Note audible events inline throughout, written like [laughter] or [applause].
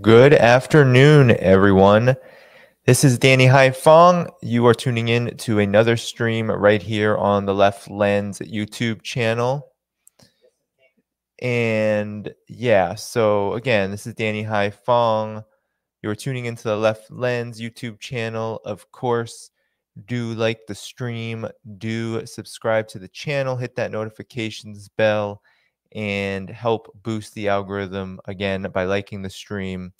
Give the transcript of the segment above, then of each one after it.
Good afternoon, everyone. This is Danny Haiphong. You are tuning in to another stream right here on the Left Lens YouTube channel. And yeah, so again, this is Danny Haiphong. You're tuning into the Left Lens YouTube channel. Of course, do like the stream, do subscribe to the channel, hit that notifications bell and help boost the algorithm again by liking the stream.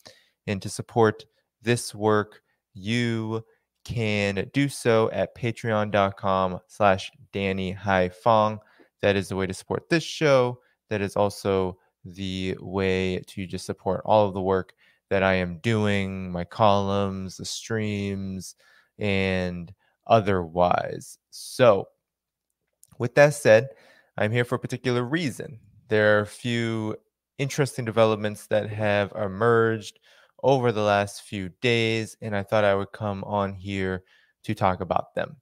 And to support this work, you can do so at patreon.com slash Danny Haiphong. That is the way to support this show. That is also the way to just support all of the work that I am doing, my columns, the streams, and otherwise. So, with that said, I'm here for a particular reason there are a few interesting developments that have emerged over the last few days, and I thought I would come on here to talk about them.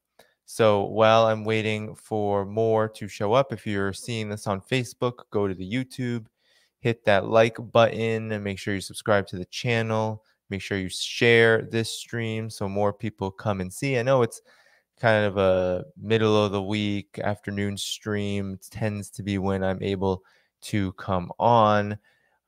So while I'm waiting for more to show up, if you're seeing this on Facebook, go to the YouTube, hit that like button, and make sure you subscribe to the channel. Make sure you share this stream so more people come and see. I know it's kind of a middle of the week afternoon stream. It tends to be when I'm able to come on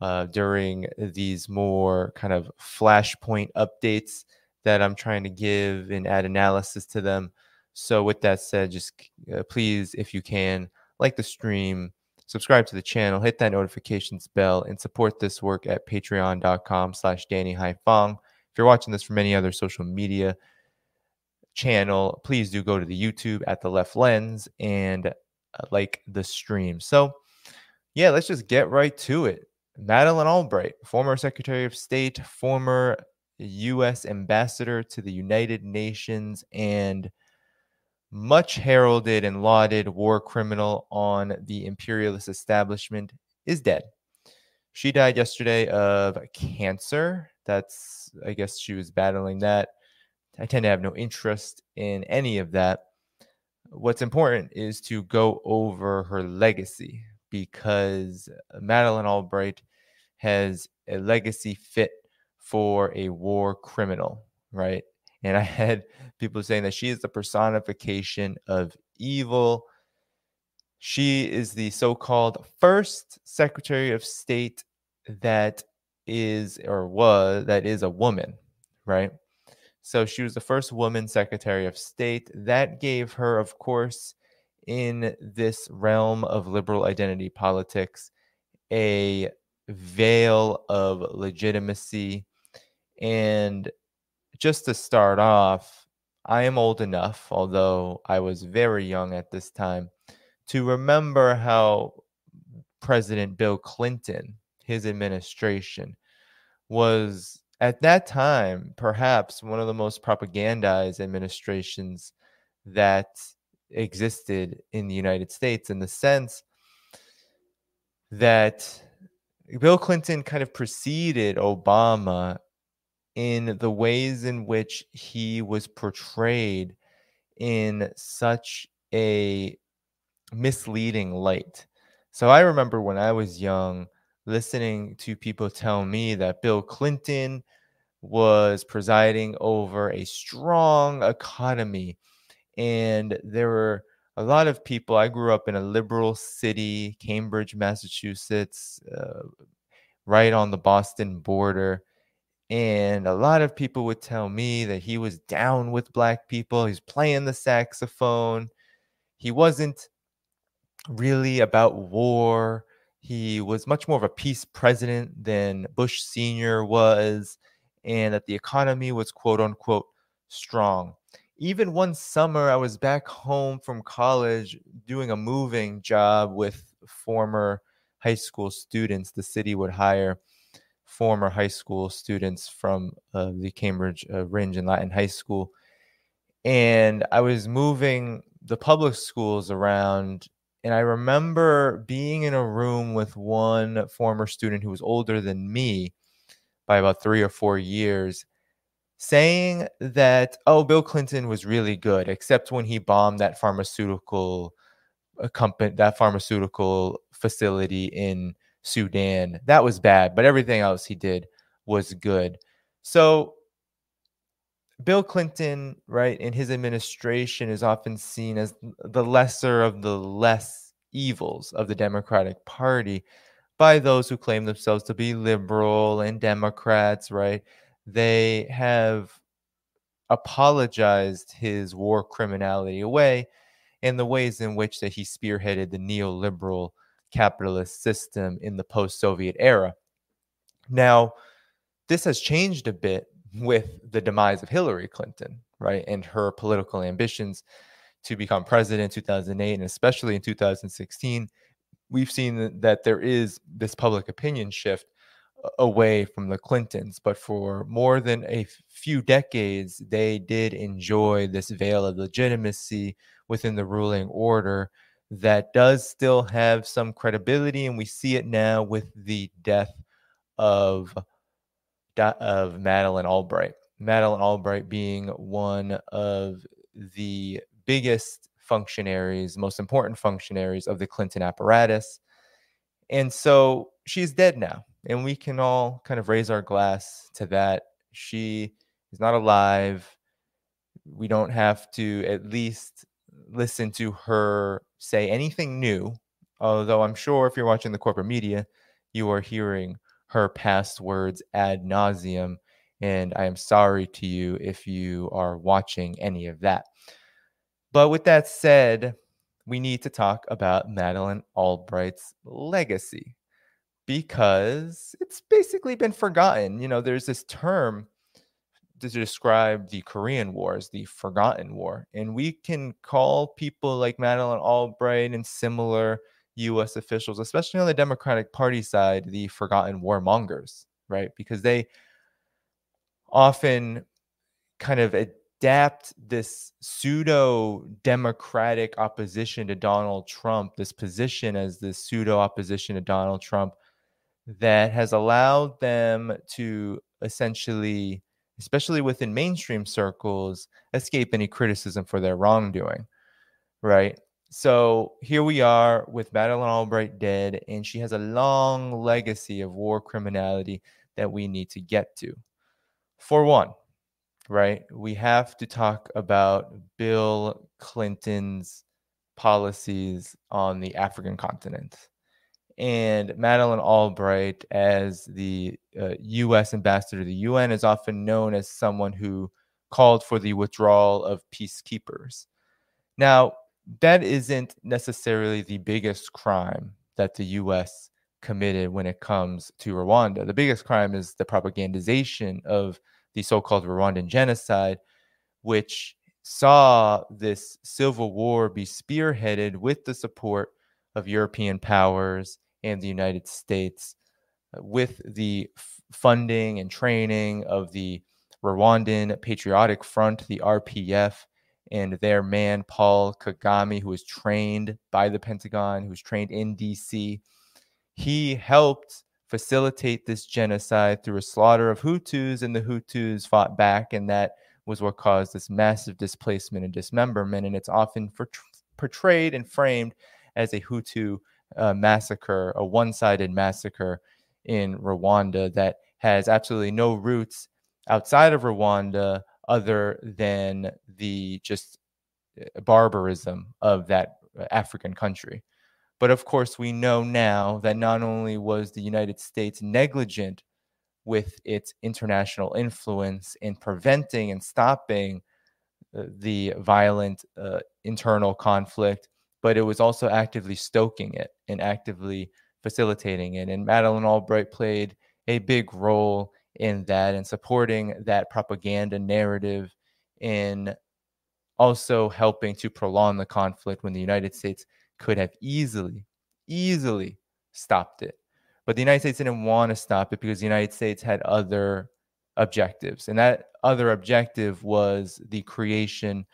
uh, during these more kind of flashpoint updates that I'm trying to give and add analysis to them. So, with that said, just uh, please, if you can, like the stream, subscribe to the channel, hit that notifications bell, and support this work at patreon.com slash Danny Haiphong. If you're watching this from any other social media channel, please do go to the YouTube at the left lens and uh, like the stream. So, yeah, let's just get right to it. Madeleine Albright, former Secretary of State, former U.S. Ambassador to the United Nations, and much heralded and lauded war criminal on the imperialist establishment, is dead. She died yesterday of cancer. That's, I guess, she was battling that. I tend to have no interest in any of that. What's important is to go over her legacy because Madeleine Albright has a legacy fit for a war criminal, right? And I had people saying that she is the personification of evil. She is the so called first Secretary of State that is or was that is a woman, right? So she was the first woman Secretary of State. That gave her, of course, in this realm of liberal identity politics a veil of legitimacy. And just to start off, I am old enough, although I was very young at this time, to remember how President Bill Clinton, his administration, was at that time perhaps one of the most propagandized administrations that existed in the United States in the sense that Bill Clinton kind of preceded Obama in the ways in which he was portrayed in such a misleading light. So I remember when I was young listening to people tell me that Bill Clinton was presiding over a strong economy and there were a lot of people. I grew up in a liberal city, Cambridge, Massachusetts, uh, right on the Boston border. And a lot of people would tell me that he was down with black people. He's playing the saxophone. He wasn't really about war. He was much more of a peace president than Bush Sr. was, and that the economy was quote unquote strong even one summer I was back home from college doing a moving job with former high school students. The city would hire former high school students from uh, the Cambridge uh, Rindge and Latin High School. And I was moving the public schools around. And I remember being in a room with one former student who was older than me by about three or four years saying that oh bill clinton was really good except when he bombed that pharmaceutical uh, company that pharmaceutical facility in sudan that was bad but everything else he did was good. So Bill Clinton, right, in his administration is often seen as the lesser of the less evils of the Democratic Party by those who claim themselves to be liberal and Democrats, right? They have apologized his war criminality away and the ways in which that he spearheaded the neoliberal capitalist system in the post-Soviet era. Now, this has changed a bit with the demise of Hillary Clinton, right, and her political ambitions to become president in 2008 and especially in 2016. We've seen that there is this public opinion shift away from the Clintons, but for more than a few decades, they did enjoy this veil of legitimacy within the ruling order that does still have some credibility, and we see it now with the death of of Madeleine Albright. Madeleine Albright being one of the biggest functionaries, most important functionaries of the Clinton apparatus. And so she's dead now. And we can all kind of raise our glass to that. She is not alive. We don't have to at least listen to her say anything new. Although I'm sure if you're watching the corporate media, you are hearing her past words ad nauseum. And I am sorry to you if you are watching any of that. But with that said, we need to talk about Madeleine Albright's legacy because it's basically been forgotten. You know, there's this term to describe the Korean Wars, the Forgotten War. And we can call people like Madeleine Albright and similar US officials, especially on the Democratic Party side, the forgotten warmongers, right? Because they often kind of adapt this pseudo democratic opposition to Donald Trump, this position as this pseudo opposition to Donald Trump that has allowed them to essentially, especially within mainstream circles, escape any criticism for their wrongdoing, right? So here we are with Madeleine Albright dead, and she has a long legacy of war criminality that we need to get to. For one, right, we have to talk about Bill Clinton's policies on the African continent and Madeleine Albright, as the uh, U.S. ambassador to the UN, is often known as someone who called for the withdrawal of peacekeepers. Now, that isn't necessarily the biggest crime that the U.S. committed when it comes to Rwanda. The biggest crime is the propagandization of the so called Rwandan genocide, which saw this civil war be spearheaded with the support of European powers and the United States uh, with the f- funding and training of the Rwandan Patriotic Front, the RPF, and their man, Paul Kagame, who was trained by the Pentagon, who was trained in DC. He helped facilitate this genocide through a slaughter of Hutus, and the Hutus fought back, and that was what caused this massive displacement and dismemberment. And it's often for, portrayed and framed as a Hutu uh, massacre, a one sided massacre in Rwanda that has absolutely no roots outside of Rwanda other than the just uh, barbarism of that uh, African country. But of course, we know now that not only was the United States negligent with its international influence in preventing and stopping uh, the violent uh, internal conflict, but it was also actively stoking it and actively facilitating it. And Madeleine Albright played a big role in that and supporting that propaganda narrative in also helping to prolong the conflict when the United States could have easily, easily stopped it. But the United States didn't want to stop it because the United States had other objectives. And that other objective was the creation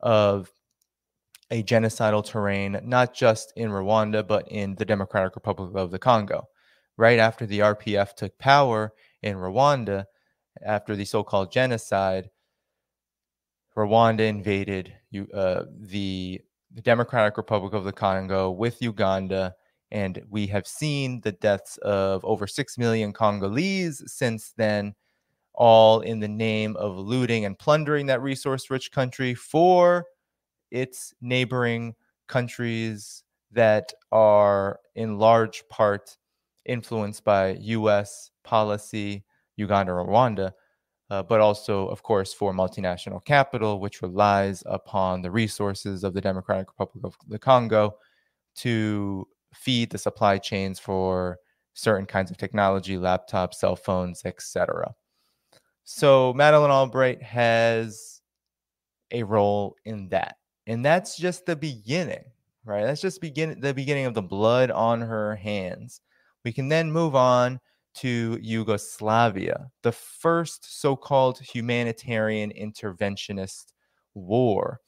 of a genocidal terrain, not just in Rwanda, but in the Democratic Republic of the Congo. Right after the RPF took power in Rwanda, after the so called genocide, Rwanda invaded uh, the, the Democratic Republic of the Congo with Uganda And we have seen the deaths of over 6 million Congolese since then, all in the name of looting and plundering that resource rich country for its neighboring countries that are in large part influenced by US policy, Uganda, Rwanda, uh, but also, of course, for multinational capital, which relies upon the resources of the Democratic Republic of the Congo to feed the supply chains for certain kinds of technology, laptops, cell phones, etc. So Madeleine Albright has a role in that. And that's just the beginning, right? That's just begin the beginning of the blood on her hands. We can then move on to Yugoslavia, the first so-called humanitarian interventionist war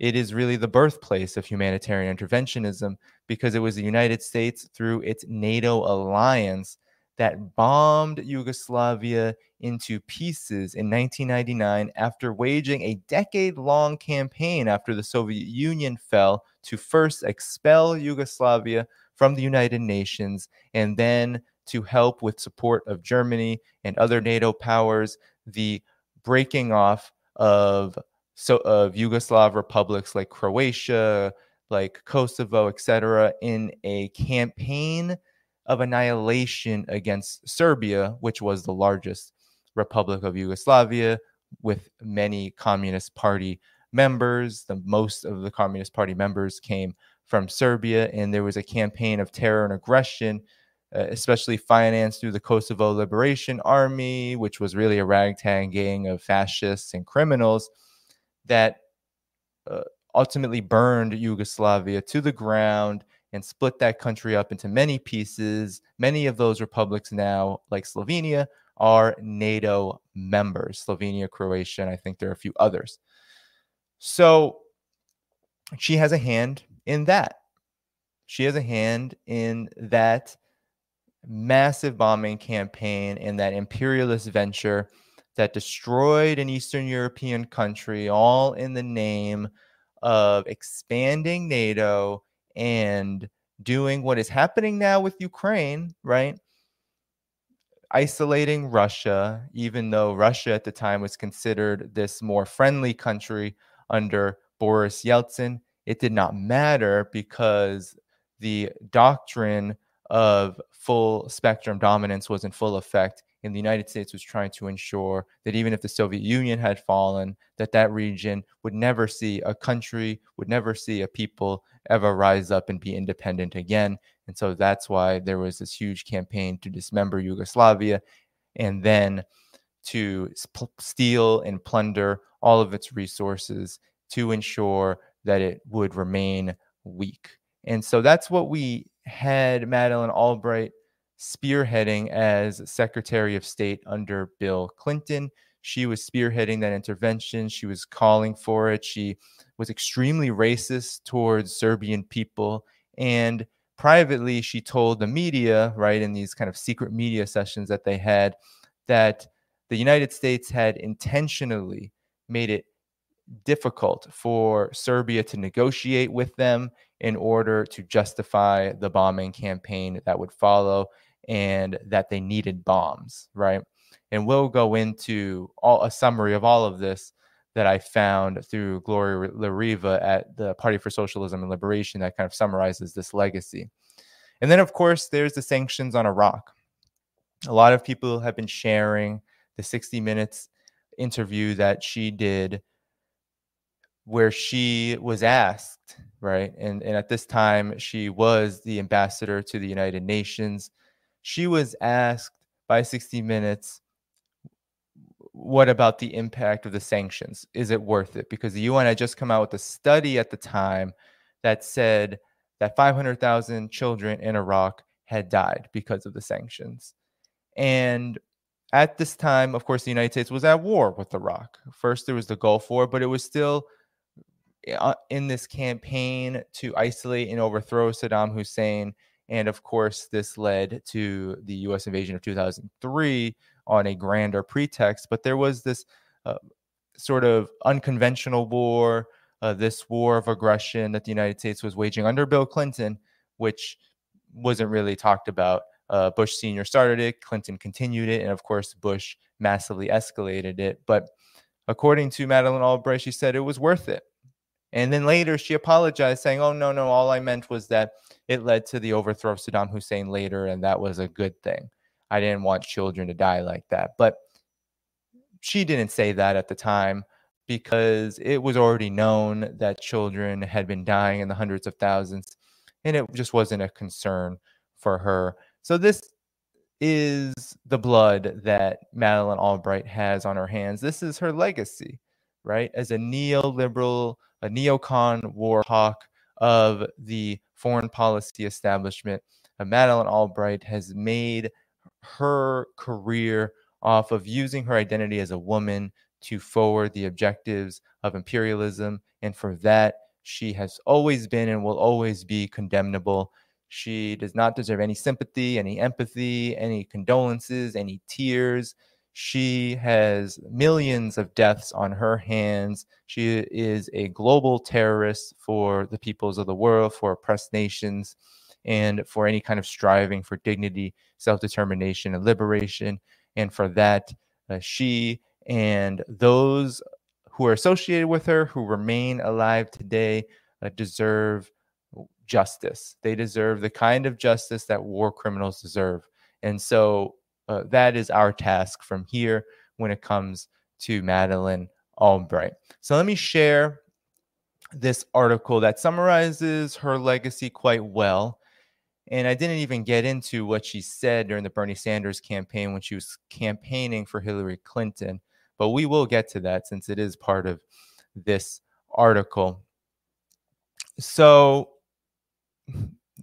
it is really the birthplace of humanitarian interventionism because it was the United States through its NATO alliance that bombed Yugoslavia into pieces in 1999 after waging a decade long campaign after the Soviet Union fell to first expel Yugoslavia from the United Nations and then to help with support of Germany and other NATO powers the breaking off of so of Yugoslav republics like Croatia, like Kosovo, etc., in a campaign of annihilation against Serbia, which was the largest republic of Yugoslavia, with many Communist Party members. The most of the Communist Party members came from Serbia, and there was a campaign of terror and aggression, uh, especially financed through the Kosovo Liberation Army, which was really a ragtag gang of fascists and criminals that uh, ultimately burned Yugoslavia to the ground and split that country up into many pieces. Many of those republics now, like Slovenia, are NATO members Slovenia, Croatia, and I think there are a few others. So she has a hand in that. She has a hand in that massive bombing campaign and that imperialist venture that destroyed an Eastern European country, all in the name of expanding NATO and doing what is happening now with Ukraine, right? Isolating Russia, even though Russia at the time was considered this more friendly country under Boris Yeltsin, it did not matter because the doctrine of full spectrum dominance was in full effect and the United States was trying to ensure that even if the Soviet Union had fallen, that that region would never see a country, would never see a people ever rise up and be independent again. And so that's why there was this huge campaign to dismember Yugoslavia and then to steal and plunder all of its resources to ensure that it would remain weak. And so that's what we had Madeleine Albright spearheading as Secretary of State under Bill Clinton. She was spearheading that intervention. She was calling for it. She was extremely racist towards Serbian people. And privately, she told the media, right, in these kind of secret media sessions that they had, that the United States had intentionally made it difficult for Serbia to negotiate with them in order to justify the bombing campaign that would follow and that they needed bombs, right? And we'll go into all a summary of all of this that I found through Gloria La Riva at the Party for Socialism and Liberation that kind of summarizes this legacy. And then, of course, there's the sanctions on Iraq. A lot of people have been sharing the 60 Minutes interview that she did where she was asked, right? And, and at this time, she was the ambassador to the United Nations she was asked by 60 Minutes, what about the impact of the sanctions? Is it worth it? Because the UN had just come out with a study at the time that said that 500,000 children in Iraq had died because of the sanctions. And at this time, of course, the United States was at war with Iraq. First, there was the Gulf War, but it was still uh, in this campaign to isolate and overthrow Saddam Hussein and of course, this led to the US invasion of 2003 on a grander pretext. But there was this uh, sort of unconventional war, uh, this war of aggression that the United States was waging under Bill Clinton, which wasn't really talked about. Uh, Bush Sr. started it, Clinton continued it, and of course, Bush massively escalated it. But according to Madeleine Albright, she said it was worth it. And then later she apologized, saying, Oh, no, no, all I meant was that it led to the overthrow of Saddam Hussein later, and that was a good thing. I didn't want children to die like that. But she didn't say that at the time because it was already known that children had been dying in the hundreds of thousands, and it just wasn't a concern for her. So, this is the blood that Madeleine Albright has on her hands. This is her legacy, right? As a neoliberal, a neocon war hawk of the foreign policy establishment, uh, Madeleine Albright has made her career off of using her identity as a woman to forward the objectives of imperialism. And for that, she has always been and will always be condemnable. She does not deserve any sympathy, any empathy, any condolences, any tears. She has millions of deaths on her hands. She is a global terrorist for the peoples of the world, for oppressed nations, and for any kind of striving for dignity, self determination, and liberation. And for that, uh, she and those who are associated with her, who remain alive today, uh, deserve justice. They deserve the kind of justice that war criminals deserve. And so uh, that is our task from here when it comes to Madeleine Albright. So let me share this article that summarizes her legacy quite well. And I didn't even get into what she said during the Bernie Sanders campaign when she was campaigning for Hillary Clinton, but we will get to that since it is part of this article. So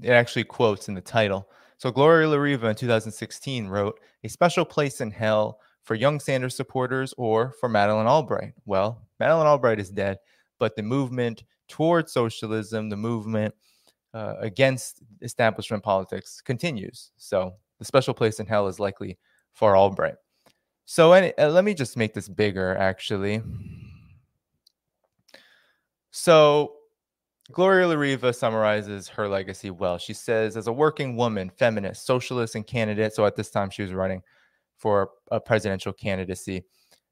it actually quotes in the title. So Gloria La Riva in 2016 wrote, A special place in hell for young Sanders supporters or for Madeleine Albright. Well, Madeleine Albright is dead, but the movement towards socialism, the movement uh, against establishment politics continues. So the special place in hell is likely for Albright. So uh, let me just make this bigger, actually. So Gloria La Riva summarizes her legacy well. She says, as a working woman, feminist, socialist, and candidate, so at this time she was running for a presidential candidacy.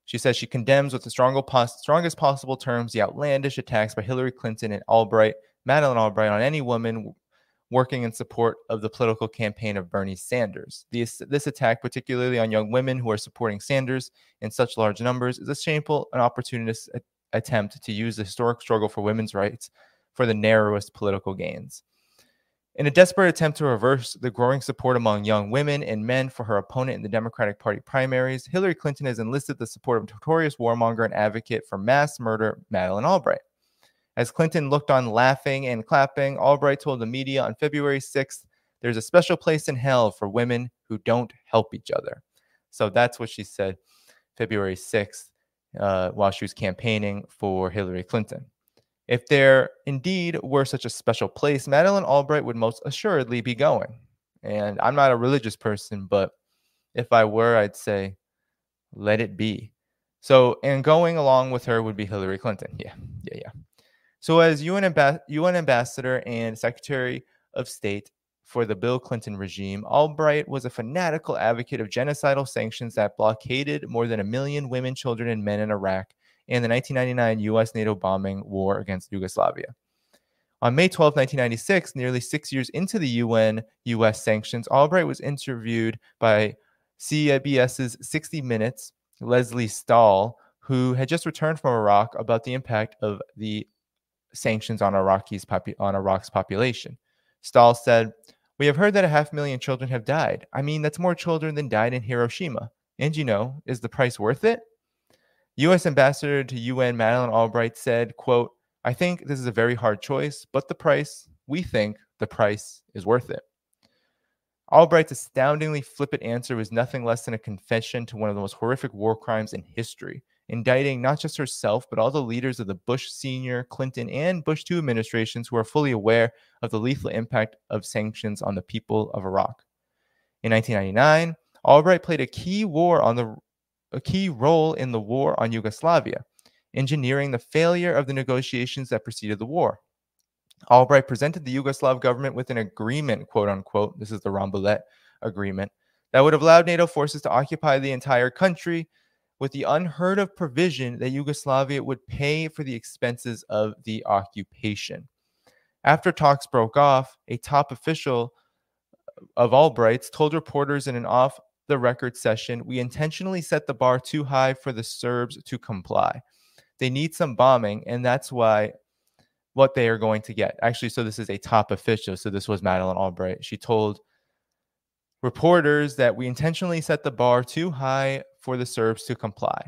She says she condemns with the strongest possible terms the outlandish attacks by Hillary Clinton and Albright, Madeleine Albright, on any woman working in support of the political campaign of Bernie Sanders. This, this attack, particularly on young women who are supporting Sanders in such large numbers, is a shameful and opportunist attempt to use the historic struggle for women's rights for the narrowest political gains. In a desperate attempt to reverse the growing support among young women and men for her opponent in the Democratic Party primaries, Hillary Clinton has enlisted the support of notorious warmonger and advocate for mass murder, Madeleine Albright. As Clinton looked on laughing and clapping, Albright told the media on February 6th, There's a special place in hell for women who don't help each other. So that's what she said February 6th uh, while she was campaigning for Hillary Clinton. If there indeed were such a special place, Madeleine Albright would most assuredly be going. And I'm not a religious person, but if I were, I'd say, let it be. So, and going along with her would be Hillary Clinton. Yeah, yeah, yeah. So, as UN, UN ambassador and Secretary of State for the Bill Clinton regime, Albright was a fanatical advocate of genocidal sanctions that blockaded more than a million women, children, and men in Iraq and the 1999 US NATO bombing war against Yugoslavia. On May 12, 1996, nearly six years into the UN US sanctions, Albright was interviewed by CBS's 60 Minutes, Lesley Stahl, who had just returned from Iraq about the impact of the sanctions on Iraqis popu- on Iraq's population. Stahl said, "We have heard that a half million children have died. I mean, that's more children than died in Hiroshima. And you know, is the price worth it?" U.S. Ambassador to UN Madeleine Albright said, quote, I think this is a very hard choice, but the price, we think the price is worth it. Albright's astoundingly flippant answer was nothing less than a confession to one of the most horrific war crimes in history, indicting not just herself, but all the leaders of the Bush Sr., Clinton, and Bush II administrations who are fully aware of the lethal impact of sanctions on the people of Iraq. In 1999, Albright played a key war on the a key role in the war on Yugoslavia, engineering the failure of the negotiations that preceded the war. Albright presented the Yugoslav government with an agreement, quote unquote, this is the Rambouillet agreement, that would have allowed NATO forces to occupy the entire country with the unheard of provision that Yugoslavia would pay for the expenses of the occupation. After talks broke off, a top official of Albright's told reporters in an off the record session, We intentionally set the bar too high for the Serbs to comply. They need some bombing, and that's why what they are going to get. Actually, so this is a top official. So this was Madeleine Albright. She told reporters that we intentionally set the bar too high for the Serbs to comply.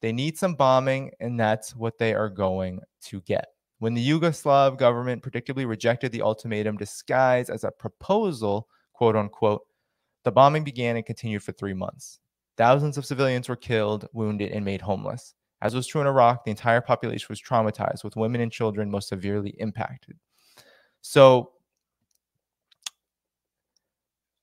They need some bombing, and that's what they are going to get. When the Yugoslav government predictably rejected the ultimatum disguised as a proposal, quote unquote, the bombing began and continued for three months. Thousands of civilians were killed, wounded, and made homeless. As was true in Iraq, the entire population was traumatized, with women and children most severely impacted. So,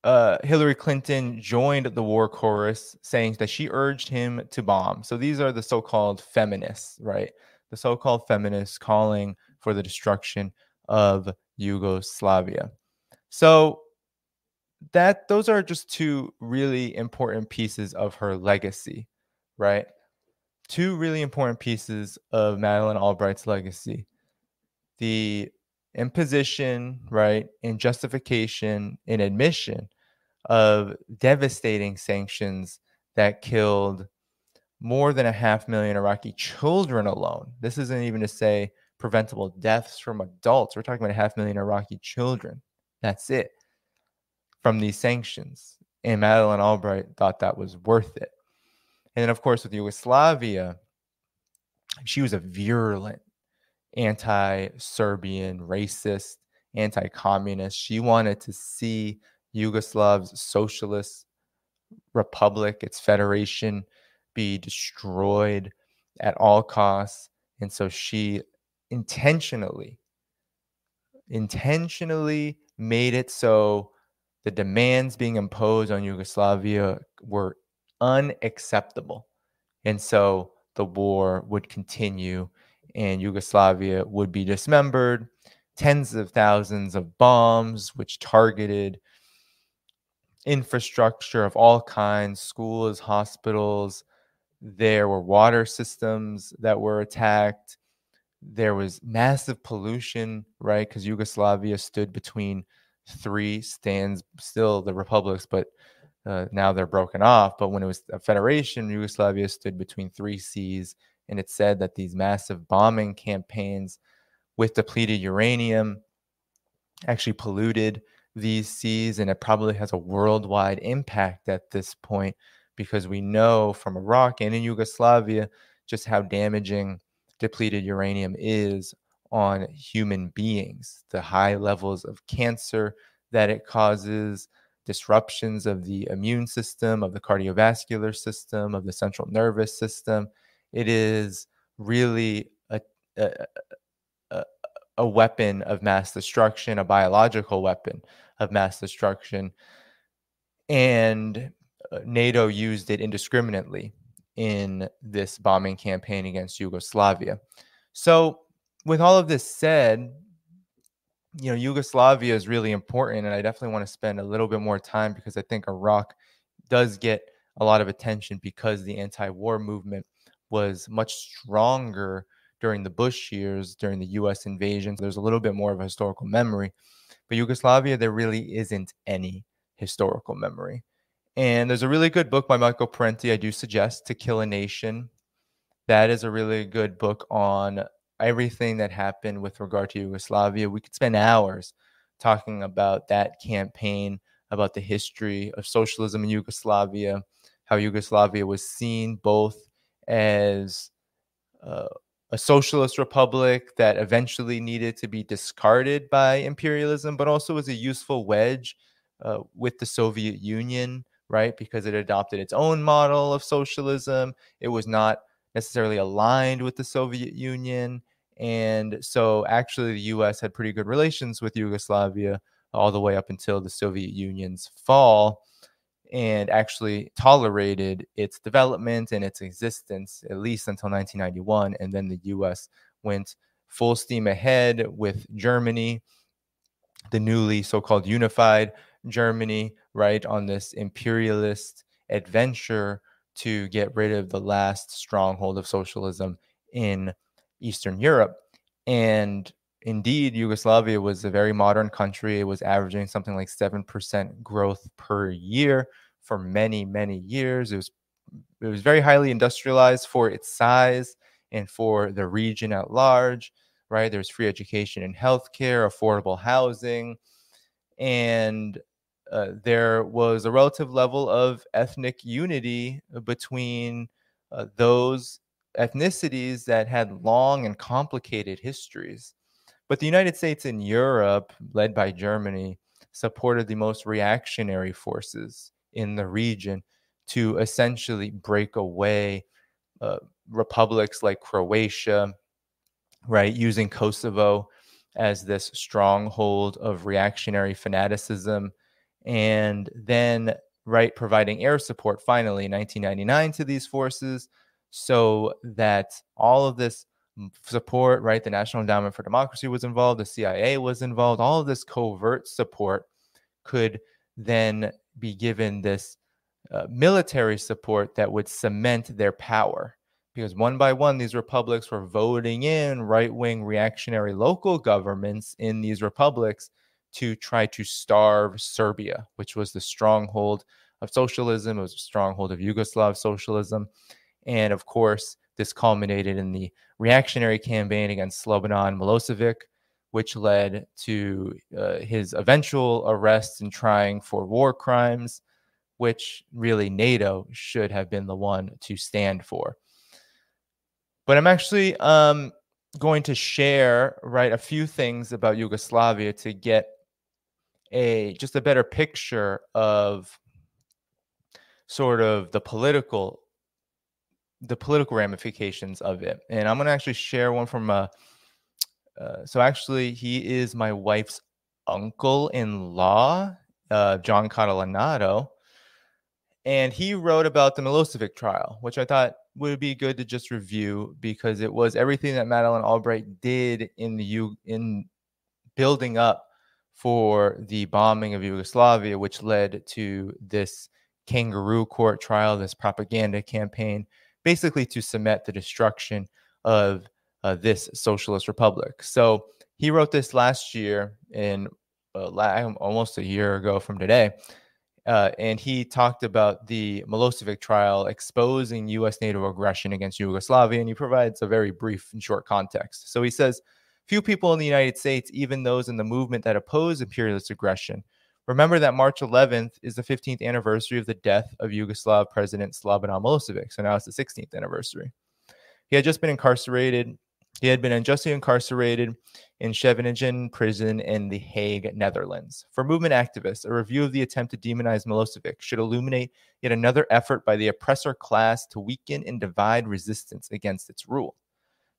uh, Hillary Clinton joined the war chorus, saying that she urged him to bomb. So these are the so-called feminists, right? The so-called feminists calling for the destruction of Yugoslavia. So that those are just two really important pieces of her legacy, right? Two really important pieces of Madeleine Albright's legacy. The imposition, right, and justification and admission of devastating sanctions that killed more than a half million Iraqi children alone. This isn't even to say preventable deaths from adults. We're talking about a half million Iraqi children. That's it from these sanctions. And Madeleine Albright thought that was worth it. And then, of course, with Yugoslavia, she was a virulent anti Serbian, racist, anti communist. She wanted to see Yugoslav's socialist republic, its federation, be destroyed at all costs. And so she intentionally, intentionally made it so the demands being imposed on Yugoslavia were unacceptable. And so the war would continue and Yugoslavia would be dismembered. Tens of thousands of bombs, which targeted infrastructure of all kinds schools, hospitals. There were water systems that were attacked. There was massive pollution, right? Because Yugoslavia stood between three stands still the republics, but uh, now they're broken off. But when it was a federation, Yugoslavia stood between three seas, and it said that these massive bombing campaigns with depleted uranium actually polluted these seas, and it probably has a worldwide impact at this point because we know from Iraq and in Yugoslavia just how damaging depleted uranium is on human beings, the high levels of cancer that it causes, disruptions of the immune system, of the cardiovascular system, of the central nervous system. It is really a, a, a, weapon of mass destruction, a biological weapon of mass destruction. And uh, NATO used it indiscriminately in this bombing campaign against Yugoslavia. So with all of this said, you know, Yugoslavia is really important, and I definitely want to spend a little bit more time because I think Iraq does get a lot of attention because the anti-war movement was much stronger during the Bush years, during the U.S. invasion. So there's a little bit more of a historical memory, but Yugoslavia, there really isn't any historical memory. And there's a really good book by Michael Parenti I do suggest, To Kill a Nation. That is a really good book on everything that happened with regard to Yugoslavia. We could spend hours talking about that campaign, about the history of socialism in Yugoslavia, how Yugoslavia was seen both as uh, a socialist republic that eventually needed to be discarded by imperialism, but also as a useful wedge uh, with the Soviet Union, right? Because it adopted its own model of socialism. It was not necessarily aligned with the Soviet Union. And so, actually, the US had pretty good relations with Yugoslavia all the way up until the Soviet Union's fall and actually tolerated its development and its existence at least until 1991. And then the US went full steam ahead with Germany, the newly so called unified Germany, right, on this imperialist adventure to get rid of the last stronghold of socialism in Eastern Europe. And indeed, Yugoslavia was a very modern country. It was averaging something like 7% growth per year for many, many years. It was it was very highly industrialized for its size and for the region at large, right? There's free education and healthcare, affordable housing, and uh, there was a relative level of ethnic unity between uh, those ethnicities that had long and complicated histories. But the United States and Europe, led by Germany, supported the most reactionary forces in the region to essentially break away uh, republics like Croatia, right, using Kosovo as this stronghold of reactionary fanaticism and then right providing air support finally in 1999 to these forces so that all of this support right the national endowment for democracy was involved the cia was involved all of this covert support could then be given this uh, military support that would cement their power because one by one these republics were voting in right-wing reactionary local governments in these republics to try to starve Serbia, which was the stronghold of socialism. It was a stronghold of Yugoslav socialism. And of course, this culminated in the reactionary campaign against Slobodan Milosevic, which led to uh, his eventual arrest and trying for war crimes, which really NATO should have been the one to stand for. But I'm actually um, going to share right a few things about Yugoslavia to get a just a better picture of sort of the political the political ramifications of it. And I'm going to actually share one from a uh, so actually he is my wife's uncle-in-law, uh, John Catalinotto, and he wrote about the Milosevic trial, which I thought would be good to just review because it was everything that Madeleine Albright did in the U in building up for the bombing of Yugoslavia, which led to this kangaroo court trial, this propaganda campaign, basically to cement the destruction of uh, this socialist republic. So he wrote this last year in uh, almost a year ago from today. Uh, and he talked about the Milosevic trial exposing US NATO aggression against Yugoslavia. And he provides a very brief and short context. So he says, Few people in the United States, even those in the movement that oppose imperialist aggression, remember that March 11th is the 15th anniversary of the death of Yugoslav President Slobodan Milosevic. So now it's the 16th anniversary. He had just been incarcerated. He had been unjustly incarcerated in Scheveningen prison in The Hague, Netherlands. For movement activists, a review of the attempt to demonize Milosevic should illuminate yet another effort by the oppressor class to weaken and divide resistance against its rule.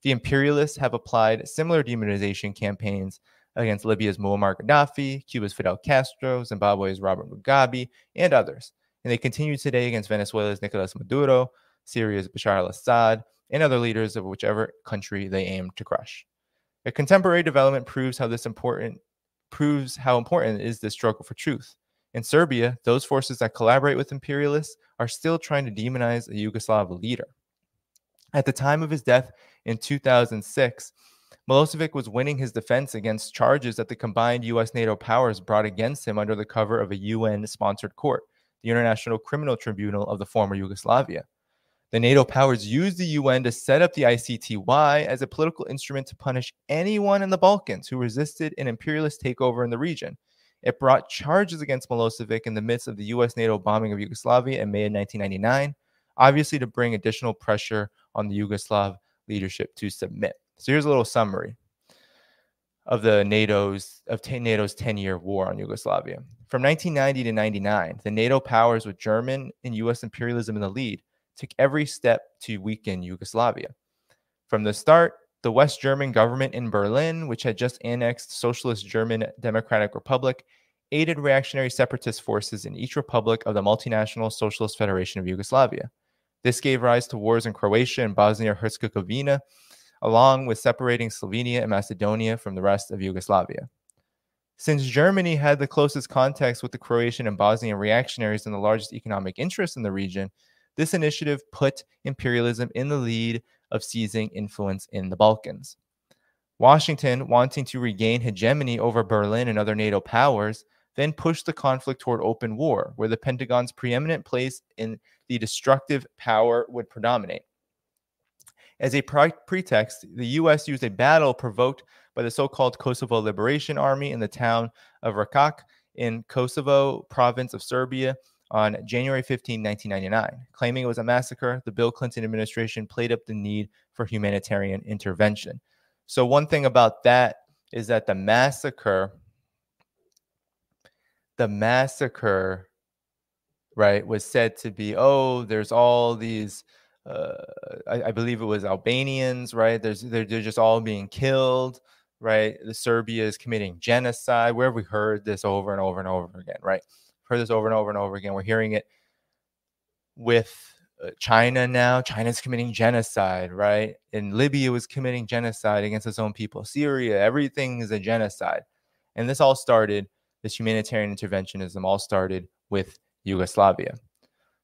The imperialists have applied similar demonization campaigns against Libya's Muammar Gaddafi, Cuba's Fidel Castro, Zimbabwe's Robert Mugabe, and others. And they continue today against Venezuela's Nicolas Maduro, Syria's Bashar al Assad, and other leaders of whichever country they aim to crush. A contemporary development proves how this important proves how important is this struggle for truth. In Serbia, those forces that collaborate with imperialists are still trying to demonize a Yugoslav leader. At the time of his death in 2006, Milosevic was winning his defense against charges that the combined US NATO powers brought against him under the cover of a UN sponsored court, the International Criminal Tribunal of the former Yugoslavia. The NATO powers used the UN to set up the ICTY as a political instrument to punish anyone in the Balkans who resisted an imperialist takeover in the region. It brought charges against Milosevic in the midst of the US NATO bombing of Yugoslavia in May of 1999, obviously to bring additional pressure on the Yugoslav leadership to submit. So here's a little summary of the NATO's of t- NATO's 10-year war on Yugoslavia. From 1990 to 99, the NATO powers with German and US imperialism in the lead took every step to weaken Yugoslavia. From the start, the West German government in Berlin, which had just annexed Socialist German Democratic Republic, aided reactionary separatist forces in each republic of the multinational Socialist Federation of Yugoslavia. This gave rise to wars in Croatia and Bosnia Herzegovina, along with separating Slovenia and Macedonia from the rest of Yugoslavia. Since Germany had the closest contacts with the Croatian and Bosnian reactionaries and the largest economic interests in the region, this initiative put imperialism in the lead of seizing influence in the Balkans. Washington, wanting to regain hegemony over Berlin and other NATO powers, then pushed the conflict toward open war, where the Pentagon's preeminent place in the destructive power would predominate. As a pre- pretext, the U.S. used a battle provoked by the so called Kosovo Liberation Army in the town of Račak in Kosovo province of Serbia on January 15, 1999. Claiming it was a massacre, the Bill Clinton administration played up the need for humanitarian intervention. So, one thing about that is that the massacre, the massacre, right, was said to be, oh, there's all these. Uh, I, I, believe it was Albanians, right? There's they're, they're just all being killed, right? The Serbia is committing genocide. Where have we heard this over and over and over again, right? Heard this over and over and over again. We're hearing it with uh, China now. China's committing genocide, right? And Libya was committing genocide against its own people. Syria, everything is a genocide. And this all started, this humanitarian interventionism all started with Yugoslavia.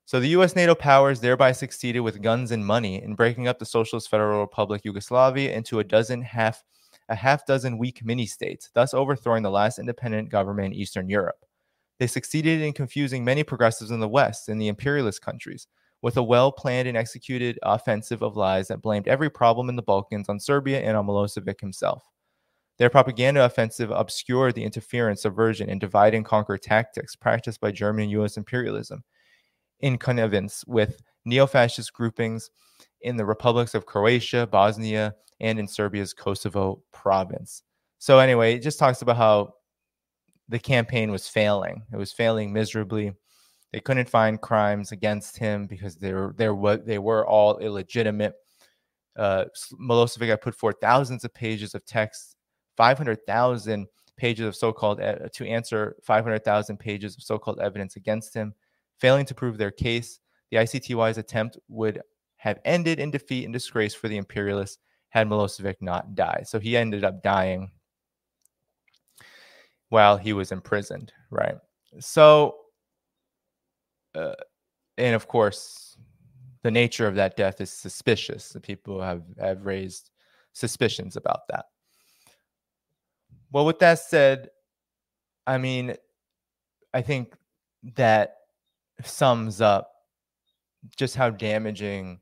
So the US NATO powers thereby succeeded with guns and money in breaking up the Socialist Federal Republic Yugoslavia into a dozen half a half dozen weak mini states, thus overthrowing the last independent government in Eastern Europe. They succeeded in confusing many progressives in the West and the imperialist countries with a well planned and executed offensive of lies that blamed every problem in the Balkans on Serbia and on Milosevic himself. Their propaganda offensive obscured the interference, subversion, and divide and conquer tactics practiced by German and US imperialism in connivance with neo fascist groupings in the republics of Croatia, Bosnia, and in Serbia's Kosovo province. So, anyway, it just talks about how the campaign was failing. It was failing miserably. They couldn't find crimes against him because they were there were they were all illegitimate. Uh, Milosevic had put forth thousands of pages of text, five hundred thousand pages of so-called uh, to answer five hundred thousand pages of so-called evidence against him, failing to prove their case. The ICTY's attempt would have ended in defeat and disgrace for the imperialists had Milosevic not died. So he ended up dying while he was imprisoned, right? So, uh, and of course, the nature of that death is suspicious. The people have, have raised suspicions about that. Well, with that said, I mean, I think that sums up just how damaging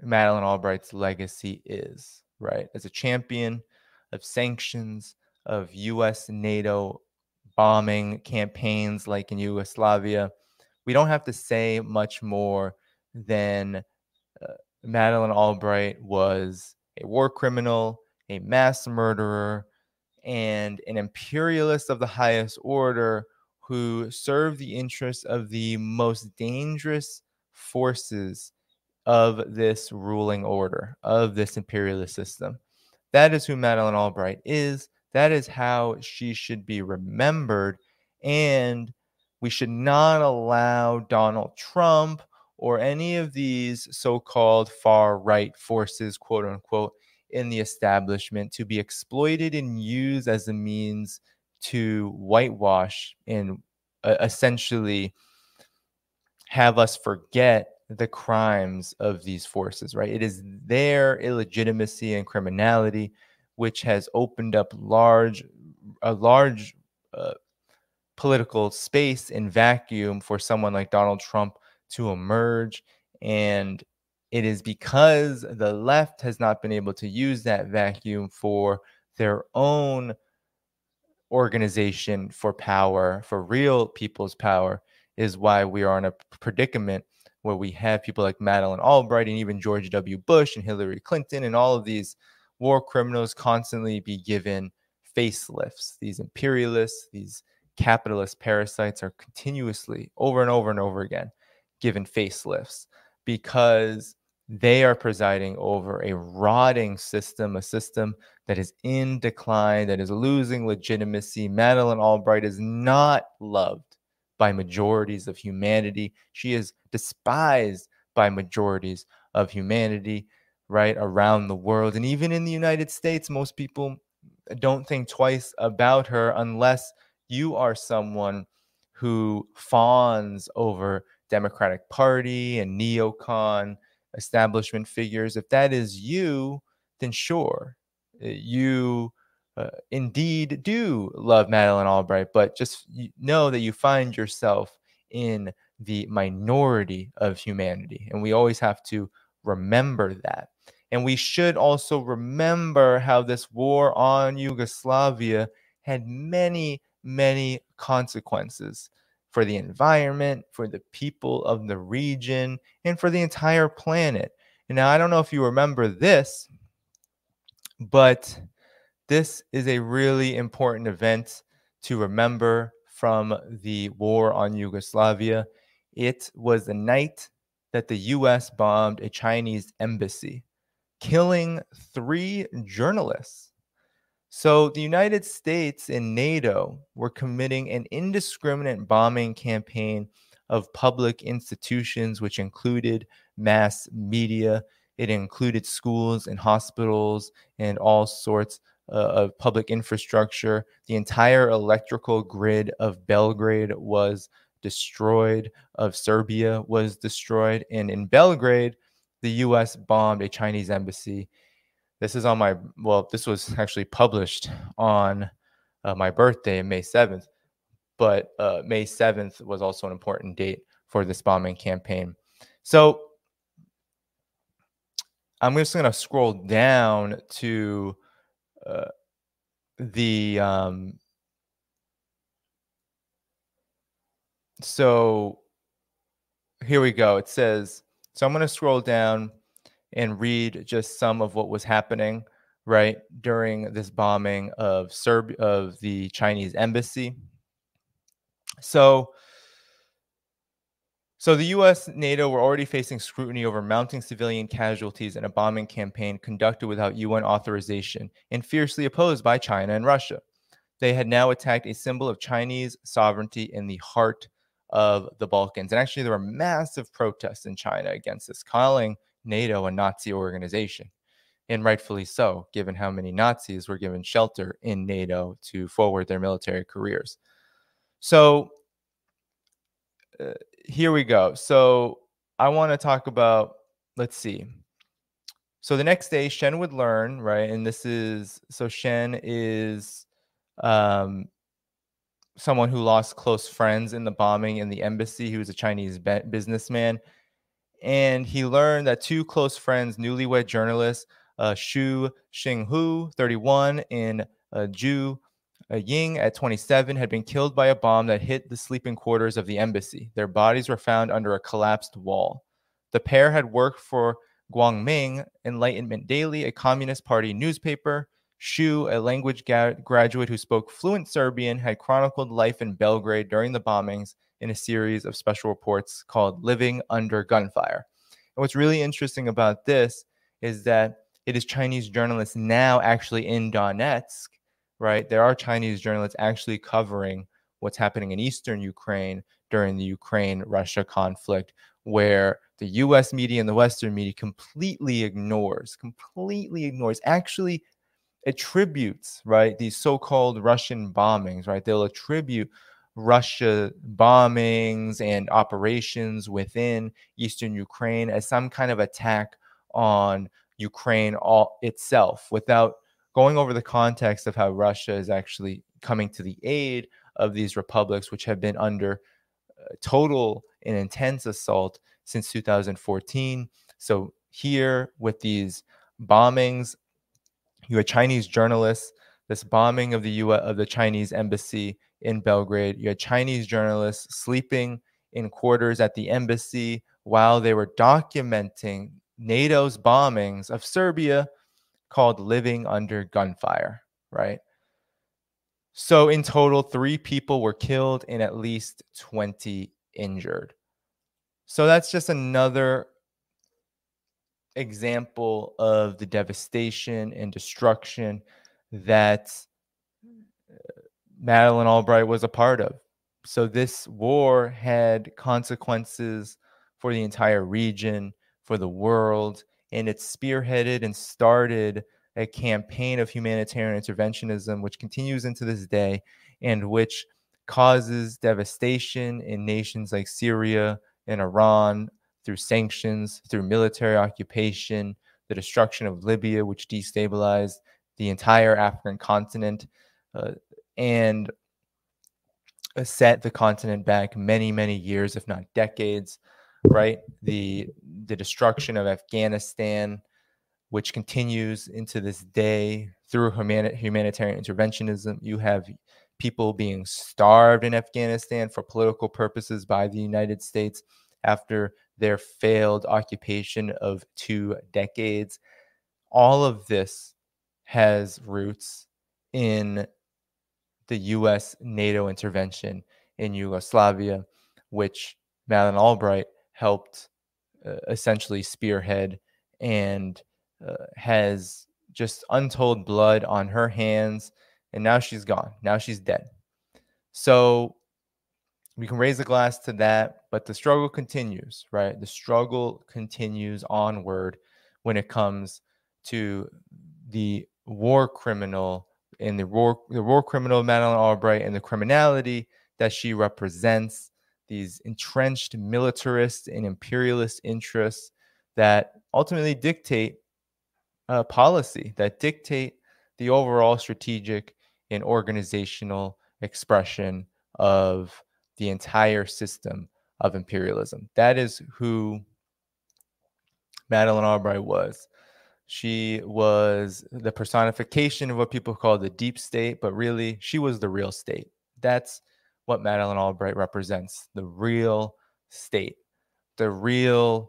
Madeleine Albright's legacy is, right? As a champion of sanctions, of US NATO bombing campaigns like in Yugoslavia, we don't have to say much more than uh, Madeleine Albright was a war criminal, a mass murderer, and an imperialist of the highest order who serve the interests of the most dangerous forces of this ruling order, of this imperialist system. That is who Madeleine Albright is. That is how she should be remembered. And we should not allow Donald Trump or any of these so called far right forces, quote unquote, in the establishment to be exploited and used as a means to whitewash and uh, essentially have us forget the crimes of these forces, right? It is their illegitimacy and criminality which has opened up large a large uh, political space and vacuum for someone like Donald Trump to emerge and it is because the left has not been able to use that vacuum for their own organization for power, for real people's power, is why we are in a predicament where we have people like Madeleine Albright and even George W. Bush and Hillary Clinton and all of these war criminals constantly be given facelifts. These imperialists, these capitalist parasites are continuously over and over and over again given facelifts because they are presiding over a rotting system, a system that is in decline, that is losing legitimacy. Madeleine Albright is not loved by majorities of humanity. She is despised by majorities of humanity. right, around the world. And even in the United States, most people don't think twice about her unless you are someone who fawns over Democratic Party and neocon establishment figures. If that is you, then sure, you uh, indeed do love Madeleine Albright, but just know that you find yourself in the minority of humanity. And we always have to remember that. And we should also remember how this war on Yugoslavia had many, many consequences for the environment, for the people of the region, and for the entire planet. And now, I don't know if you remember this, but this is a really important event to remember from the war on Yugoslavia. It was the night that the US bombed a Chinese embassy, killing three journalists. So the United States and NATO were committing an indiscriminate bombing campaign of public institutions, which included mass media. It included schools and hospitals and all sorts uh, of public infrastructure. The entire electrical grid of Belgrade was destroyed, of Serbia was destroyed. And in Belgrade, the US bombed a Chinese embassy this is on my well this was actually published on uh, my birthday may 7th but uh, may 7th was also an important date for this bombing campaign so i'm just going to scroll down to uh, the um, so here we go it says so i'm going to scroll down and read just some of what was happening right during this bombing of Serb of the Chinese embassy. So so the US NATO were already facing scrutiny over mounting civilian casualties in a bombing campaign conducted without UN authorization and fiercely opposed by China and Russia. They had now attacked a symbol of Chinese sovereignty in the heart of the Balkans. And actually there were massive protests in China against this, calling NATO a Nazi organization. And rightfully so, given how many Nazis were given shelter in NATO to forward their military careers. So uh, here we go. So I want to talk about, let's see. So the next day, Shen would learn, right? And this is so Shen is um, someone who lost close friends in the bombing in the embassy. He was a Chinese businessman and he learned that two close friends, newlywed journalists, uh, Xu Xinghu, 31, and uh, Zhu A ying at 27, had been killed by a bomb that hit the sleeping quarters of the embassy. Their bodies were found under a collapsed wall. The pair had worked for Guangming Enlightenment Daily, a Communist Party newspaper. Xu, a language ga- graduate who spoke fluent Serbian, had chronicled life in Belgrade during the bombings in a series of special reports called Living Under Gunfire. And what's really interesting about this is that it is Chinese journalists now actually in Donetsk, right? There are Chinese journalists actually covering what's happening in eastern Ukraine during the Ukraine Russia conflict, where the US media and the Western media completely ignores, completely ignores, actually attributes, right, these so called Russian bombings, right? They'll attribute Russia bombings and operations within eastern Ukraine as some kind of attack on Ukraine all itself without going over the context of how Russia is actually coming to the aid of these republics which have been under uh, total and intense assault since 2014 so here with these bombings you had Chinese journalists this bombing of the U of the Chinese embassy in Belgrade. You had Chinese journalists sleeping in quarters at the embassy while they were documenting NATO's bombings of Serbia called Living Under Gunfire, right? So, in total, three people were killed and at least 20 injured. So, that's just another example of the devastation and destruction that uh, Madeleine Albright was a part of. So this war had consequences for the entire region, for the world, and it spearheaded and started a campaign of humanitarian interventionism, which continues into this day and which causes devastation in nations like Syria and Iran through sanctions, through military occupation, the destruction of Libya, which destabilized the entire African continent uh, and set the continent back many, many years, if not decades. Right, the the destruction of Afghanistan, which continues into this day through humani- humanitarian interventionism. You have people being starved in Afghanistan for political purposes by the United States after their failed occupation of two decades. All of this has roots in the US NATO intervention in Yugoslavia, which Madeleine Albright helped uh, essentially spearhead and uh, has just untold blood on her hands. And now she's gone. Now she's dead. So we can raise a glass to that, but the struggle continues, right? The struggle continues onward when it comes to the war criminal and the war the war criminal Madeleine Albright and the criminality that she represents, these entrenched militarist and imperialist interests that ultimately dictate uh, policy, that dictate the overall strategic and organizational expression of the entire system of imperialism. That is who Madeleine Albright was. She was the personification of what people call the deep state, but really, she was the real state. That's what Madeleine Albright represents the real state, the real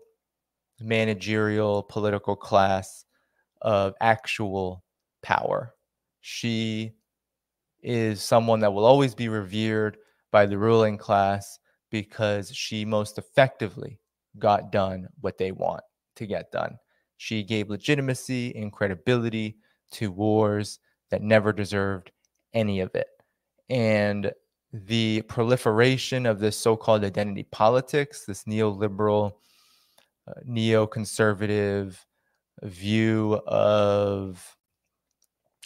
managerial political class of actual power. She is someone that will always be revered by the ruling class because she most effectively got done what they want to get done. She gave legitimacy and credibility to wars that never deserved any of it. And the proliferation of this so called identity politics, this neoliberal, uh, neoconservative view of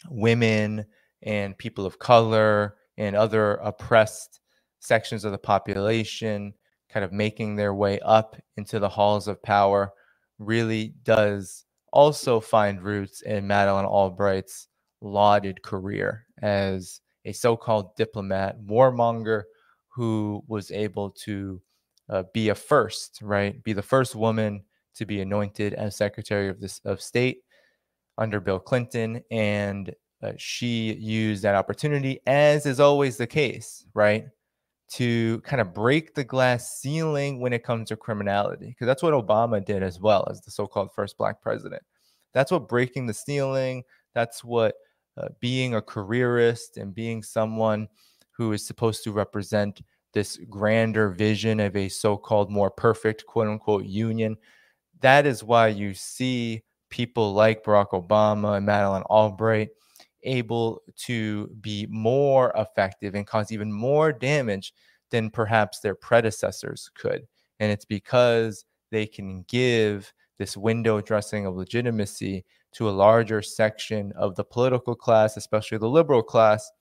women and people of color and other oppressed sections of the population kind of making their way up into the halls of power really does also find roots in Madeleine Albright's lauded career as a so called diplomat, warmonger who was able to uh, be a first, right? Be the first woman to be anointed as Secretary of, this, of State under Bill Clinton. And uh, she used that opportunity, as is always the case, right? to kind of break the glass ceiling when it comes to criminality because that's what Obama did as well as the so-called first black president. That's what breaking the ceiling, that's what uh, being a careerist and being someone who is supposed to represent this grander vision of a so-called more perfect quote unquote union. That is why you see people like Barack Obama and Madeleine Albright able to be more effective and cause even more damage than perhaps their predecessors could. And it's because they can give this window dressing of legitimacy to a larger section of the political class, especially the liberal class.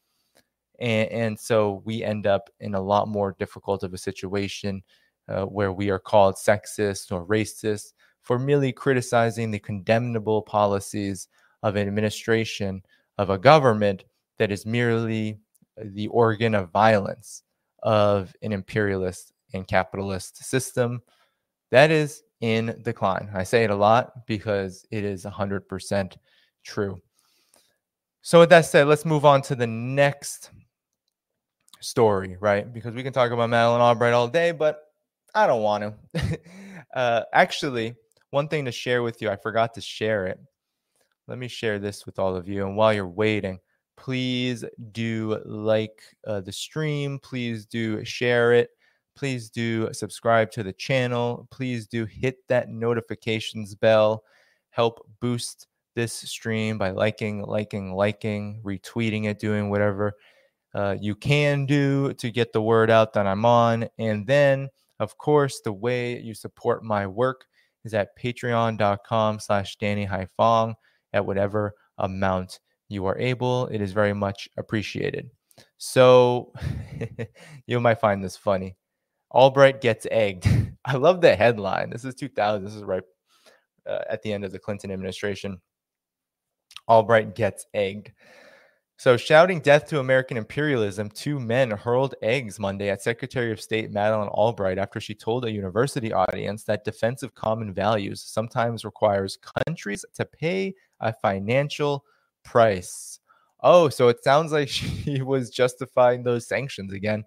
And, and so we end up in a lot more difficult of a situation uh, where we are called sexist or racist for merely criticizing the condemnable policies of an administration of a government that is merely the organ of violence of an imperialist and capitalist system that is in decline. I say it a lot because it is 100% true. So, with that said, let's move on to the next story, right? Because we can talk about Madeleine Albright all day, but I don't want to. [laughs] uh, actually, one thing to share with you, I forgot to share it let me share this with all of you. And while you're waiting, please do like uh, the stream. Please do share it. Please do subscribe to the channel. Please do hit that notifications bell. Help boost this stream by liking, liking, liking, retweeting it, doing whatever uh, you can do to get the word out that I'm on. And then, of course, the way you support my work is at patreon.com slash Danny Haiphong at whatever amount you are able. It is very much appreciated. So [laughs] you might find this funny. Albright gets egged. [laughs] I love the headline. This is 2000. This is right uh, at the end of the Clinton administration. Albright gets egged. So, shouting death to American imperialism, two men hurled eggs Monday at Secretary of State Madeleine Albright after she told a university audience that defense of common values sometimes requires countries to pay a financial price. Oh, so it sounds like [laughs] she was justifying those sanctions again.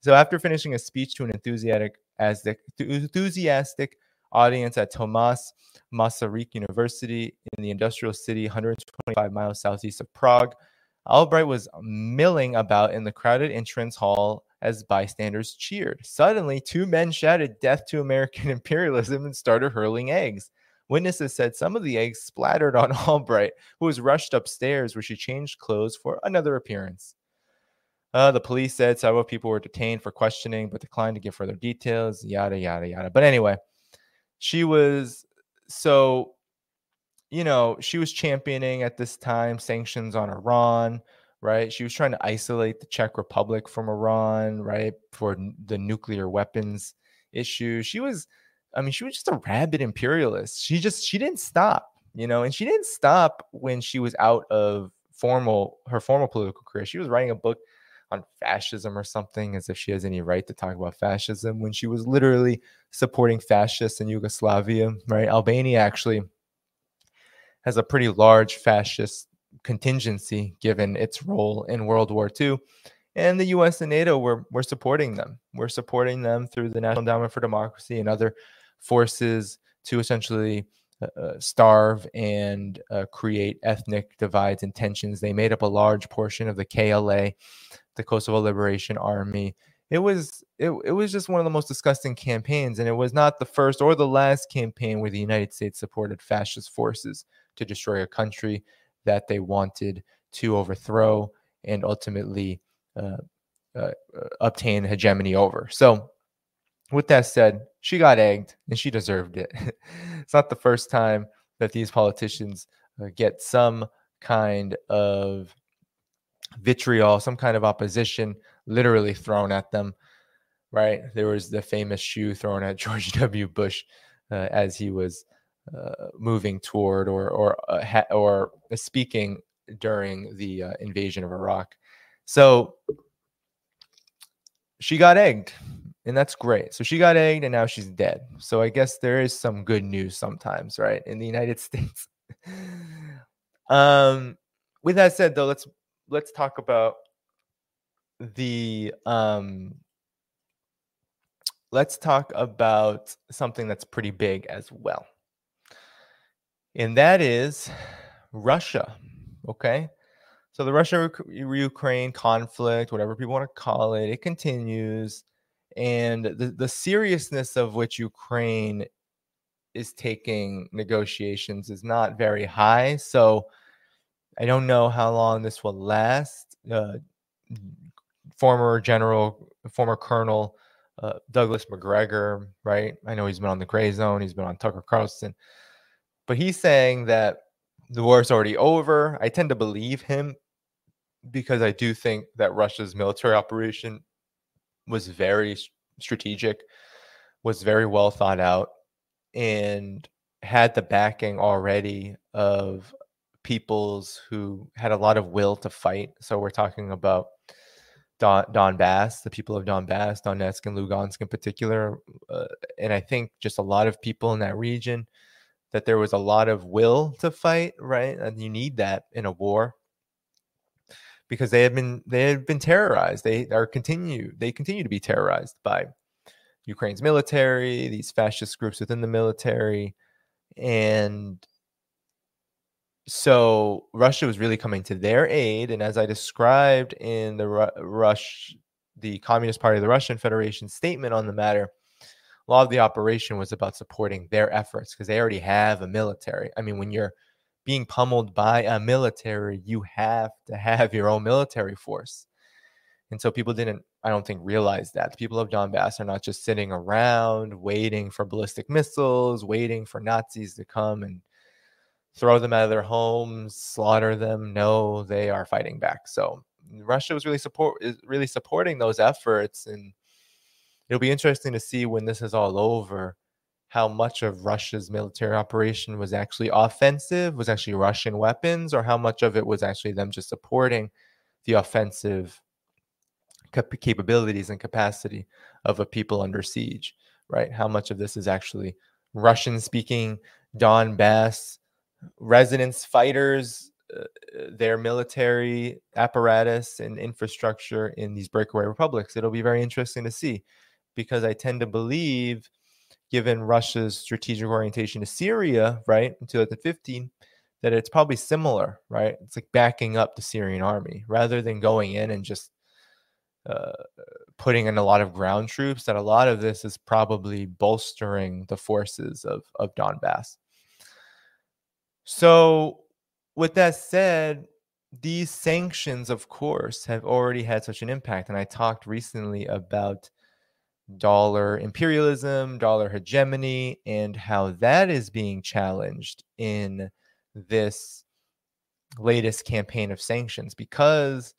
So, after finishing a speech to an enthusiastic, as the enthusiastic audience at Tomas Masaryk University in the industrial city 125 miles southeast of Prague, Albright was milling about in the crowded entrance hall as bystanders cheered. Suddenly, two men shouted death to American [laughs] imperialism and started hurling eggs. Witnesses said some of the eggs splattered on [laughs] Albright, who was rushed upstairs where she changed clothes for another appearance. Uh, the police said several people were detained for questioning, but declined to give further details, yada, yada, yada. But anyway, she was so you know, she was championing at this time sanctions on Iran, right? She was trying to isolate the Czech Republic from Iran, right? For the nuclear weapons issue. She was, I mean, she was just a rabid imperialist. She just, she didn't stop, you know, and she didn't stop when she was out of formal, her formal political career. She was writing a book on fascism or something as if she has any right to talk about fascism when she was literally supporting fascists in Yugoslavia, right? Albania actually has a pretty large fascist contingency given its role in World War II. And the US and NATO were, were supporting them. We're supporting them through the National Endowment for Democracy and other forces to essentially uh, uh starve and uh, create ethnic divides and tensions. They made up a large portion of the KLA, the Kosovo Liberation Army. It was it, it was just one of the most disgusting campaigns, and it was not the first or the last campaign where the United States supported fascist forces to destroy a country that they wanted to overthrow and ultimately uh, uh, uh, obtain hegemony over. So, with that said, she got egged and she deserved it. [laughs] it's not the first time that these politicians uh, get some kind of vitriol, some kind of opposition literally thrown at them. Right? There was the famous shoe thrown at [laughs] George W. Bush uh, as he was uh, moving toward or or uh, ha- or speaking during the uh, invasion of Iraq. So she got egged, and that's great. So she got egged, and now she's dead. So I guess there is some good news sometimes, right? In the United [laughs] States. um, with that said, though, let's let's talk about the um let's talk about something that's pretty big as well and that is Russia. Okay. So the Russia Ukraine conflict, whatever people want to call it, it continues. And the, the seriousness of which Ukraine is taking negotiations is not very high. So I don't know how long this will last. Uh, former General, former Colonel uh, Douglas Macgregor, right? I know he's been on the gray zone, he's been on Tucker Carlson. But he's saying that the war is already over. I tend to believe him because I do think that Russia's military operation was very strategic, was very well thought out, and had the backing already of peoples who had a lot of will to fight. So we're talking about Don, Donbass, the people of Donbass, Donetsk and Lugansk in particular. Uh, and I think just a lot of people in that region that there was a lot of will to fight, right? And you need that in a war because they have been they have been terrorized. They are continue they continue to be terrorized by Ukraine's military, these fascist groups within the military, and so Russia was really coming to their aid. And as I described in the Ru- Rush, the Communist Party of the Russian Federation statement on the matter, a lot of the operation was about supporting their efforts because they already have a military. I mean, when you're being pummeled by a military, you have to have your own military force. And so people didn't I don't think realize that the people of Donbass are not just sitting around waiting for ballistic missiles, waiting for Nazis to come and throw them out of their homes, slaughter them. No, they are fighting back. So Russia was really support is really supporting those efforts, and it'll be interesting to see when this is all over how much of Russia's military operation was actually offensive, was actually Russian weapons, or how much of it was actually them just supporting the offensive cap- capabilities and capacity of a people under siege, right? How much of this is actually Russian speaking Donbass residents, fighters, uh, their military apparatus and infrastructure in these breakaway republics. It'll be very interesting to see because I tend to believe, given Russia's strategic orientation to Syria, right, in 2015, that it's probably similar, right? It's like backing up the Syrian army rather than going in and just uh, putting in a lot of ground troops. That a lot of this is probably bolstering the forces of of Donbass. So, with that said, these sanctions, of course, have already had such an impact. And I talked recently about dollar imperialism, dollar hegemony, and how that is being challenged in this latest campaign of sanctions because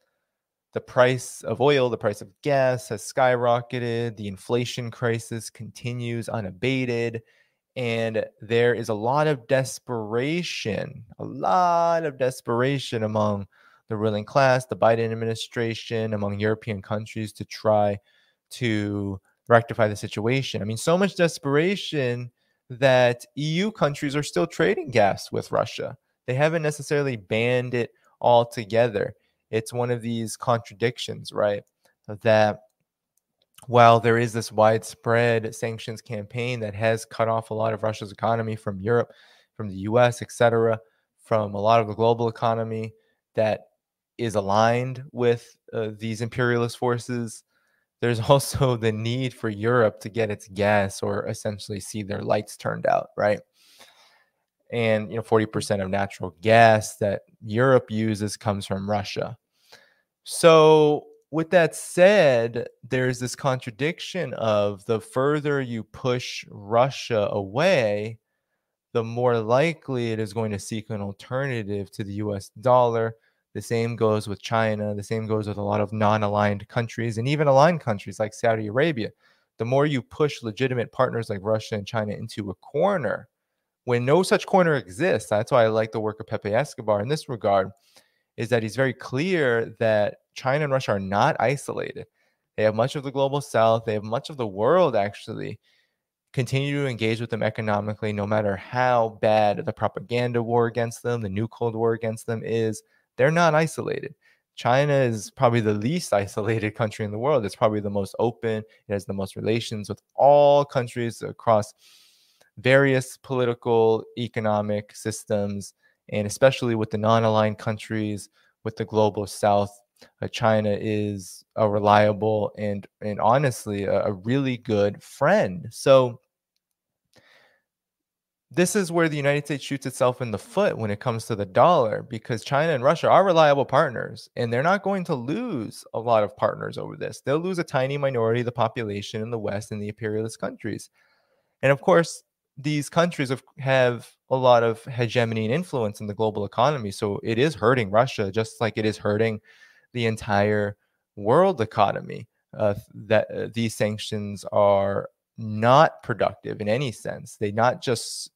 the price of oil, the price of gas has skyrocketed, the inflation crisis continues unabated, and there is a lot of desperation, a lot of desperation among the ruling class, the Biden administration, among European countries to try to rectify the situation. I mean, so much desperation that EU countries are still trading gas with Russia. They haven't necessarily banned it altogether. It's one of these contradictions, right? That while there is this widespread sanctions campaign that has cut off a lot of Russia's economy from Europe, from the US, etc., from a lot of the global economy that is aligned with uh, these imperialist forces, there's [laughs] also the need for Europe to get its gas or essentially see their lights turned out, right? And you know, 40% of natural gas that Europe uses comes from Russia. So, with that said, there's this contradiction of the further you push Russia away, the more likely it is going to seek an alternative to the US dollar the same goes with China. The same goes with a lot of non aligned countries and even aligned countries like Saudi Arabia. The more you push legitimate partners like Russia and China into a corner, when no such corner exists, that's why I like the work of Pepe Escobar in this regard, is that he's very clear that China and Russia are not isolated. They have much of the global south, they have much of the world actually continue to engage with them economically, no matter how bad the propaganda war against them, the new Cold War against them is they're not isolated. China is probably the least [laughs] isolated country in the world. It's probably the most open. It has the most relations with all countries across various political, economic systems, and especially with the non aligned countries, with the global south. Uh, China is a reliable and, and honestly, a, a really good friend. So, this is where the United States shoots itself in the foot when it comes to the dollar because China and Russia are reliable partners and they're not going to lose a lot of partners over this. They'll lose a tiny minority of the population in the West and the imperialist countries. And of course, these countries have, have a lot of hegemony and influence in the global economy. So it is hurting Russia just like it is hurting the entire world economy. Uh, that uh, these sanctions are not productive in any sense. They not just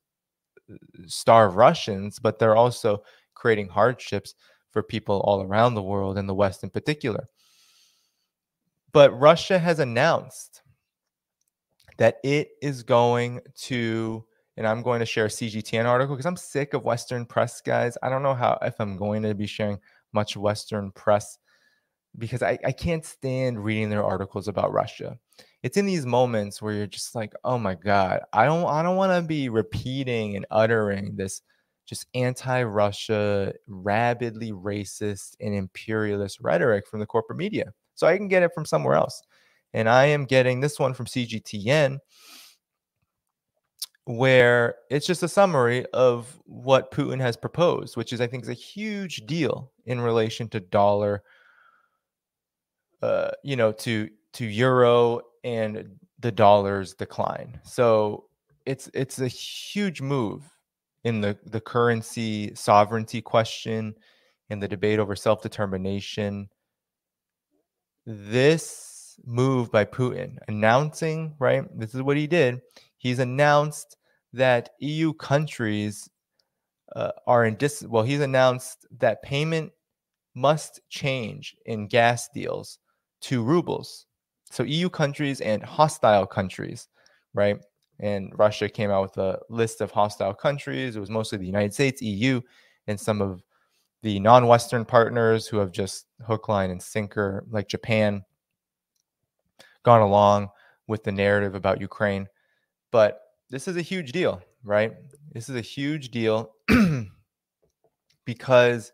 starve Russians, but they're also creating hardships for people all around the world and the West in particular. But Russia has announced that it is going to, and I'm going to share a CGTN article because I'm sick of Western press, guys. I don't know how if I'm going to be sharing much Western press because I, I can't stand reading their articles about Russia it's in these moments where you're just like, oh my God, I don't I don't want to be repeating and uttering this just anti-Russia, rabidly racist and imperialist rhetoric from the corporate media. So I can get it from somewhere else. And I am getting this one from CGTN, where it's just a summary of what Putin has proposed, which is, I think, is a huge deal in relation to dollar, uh, you know, to to euro and the dollar's decline. So it's it's a huge move in the the currency sovereignty question in the debate over self-determination. Move by Putin announcing, right? This is what he did. He's announced that EU countries uh, are in dis well, he's announced that payment must change in gas deals to rubles. So EU countries and hostile countries, right? And Russia came out with a list of hostile countries. It was mostly the United States, EU, and some of the non-Western partners who have just hook, line, and sinker, like Japan, gone along with the narrative about Ukraine. But this is a huge deal, right? This is a huge deal [clears throat] because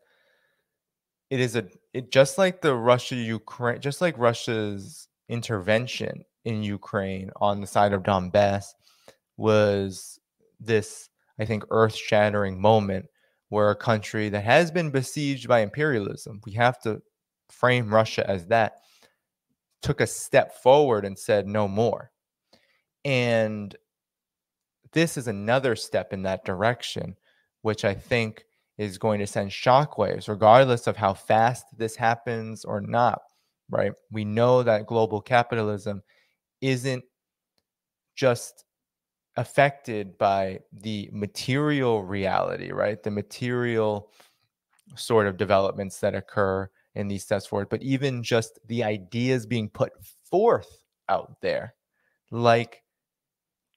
it is a it just like the Russia Ukraine just like Russia's intervention in Ukraine on the side of Donbass was this I think earth-shattering moment where a country that has been besieged by imperialism we have to frame Russia as that took a step forward and said no more and this is another step in that direction which I think is going to send shockwaves, regardless of how fast this happens or not, right? We know that global capitalism isn't just affected by the material reality, right? The material sort of developments that occur in these steps forward, but even just the ideas being put forth out there, like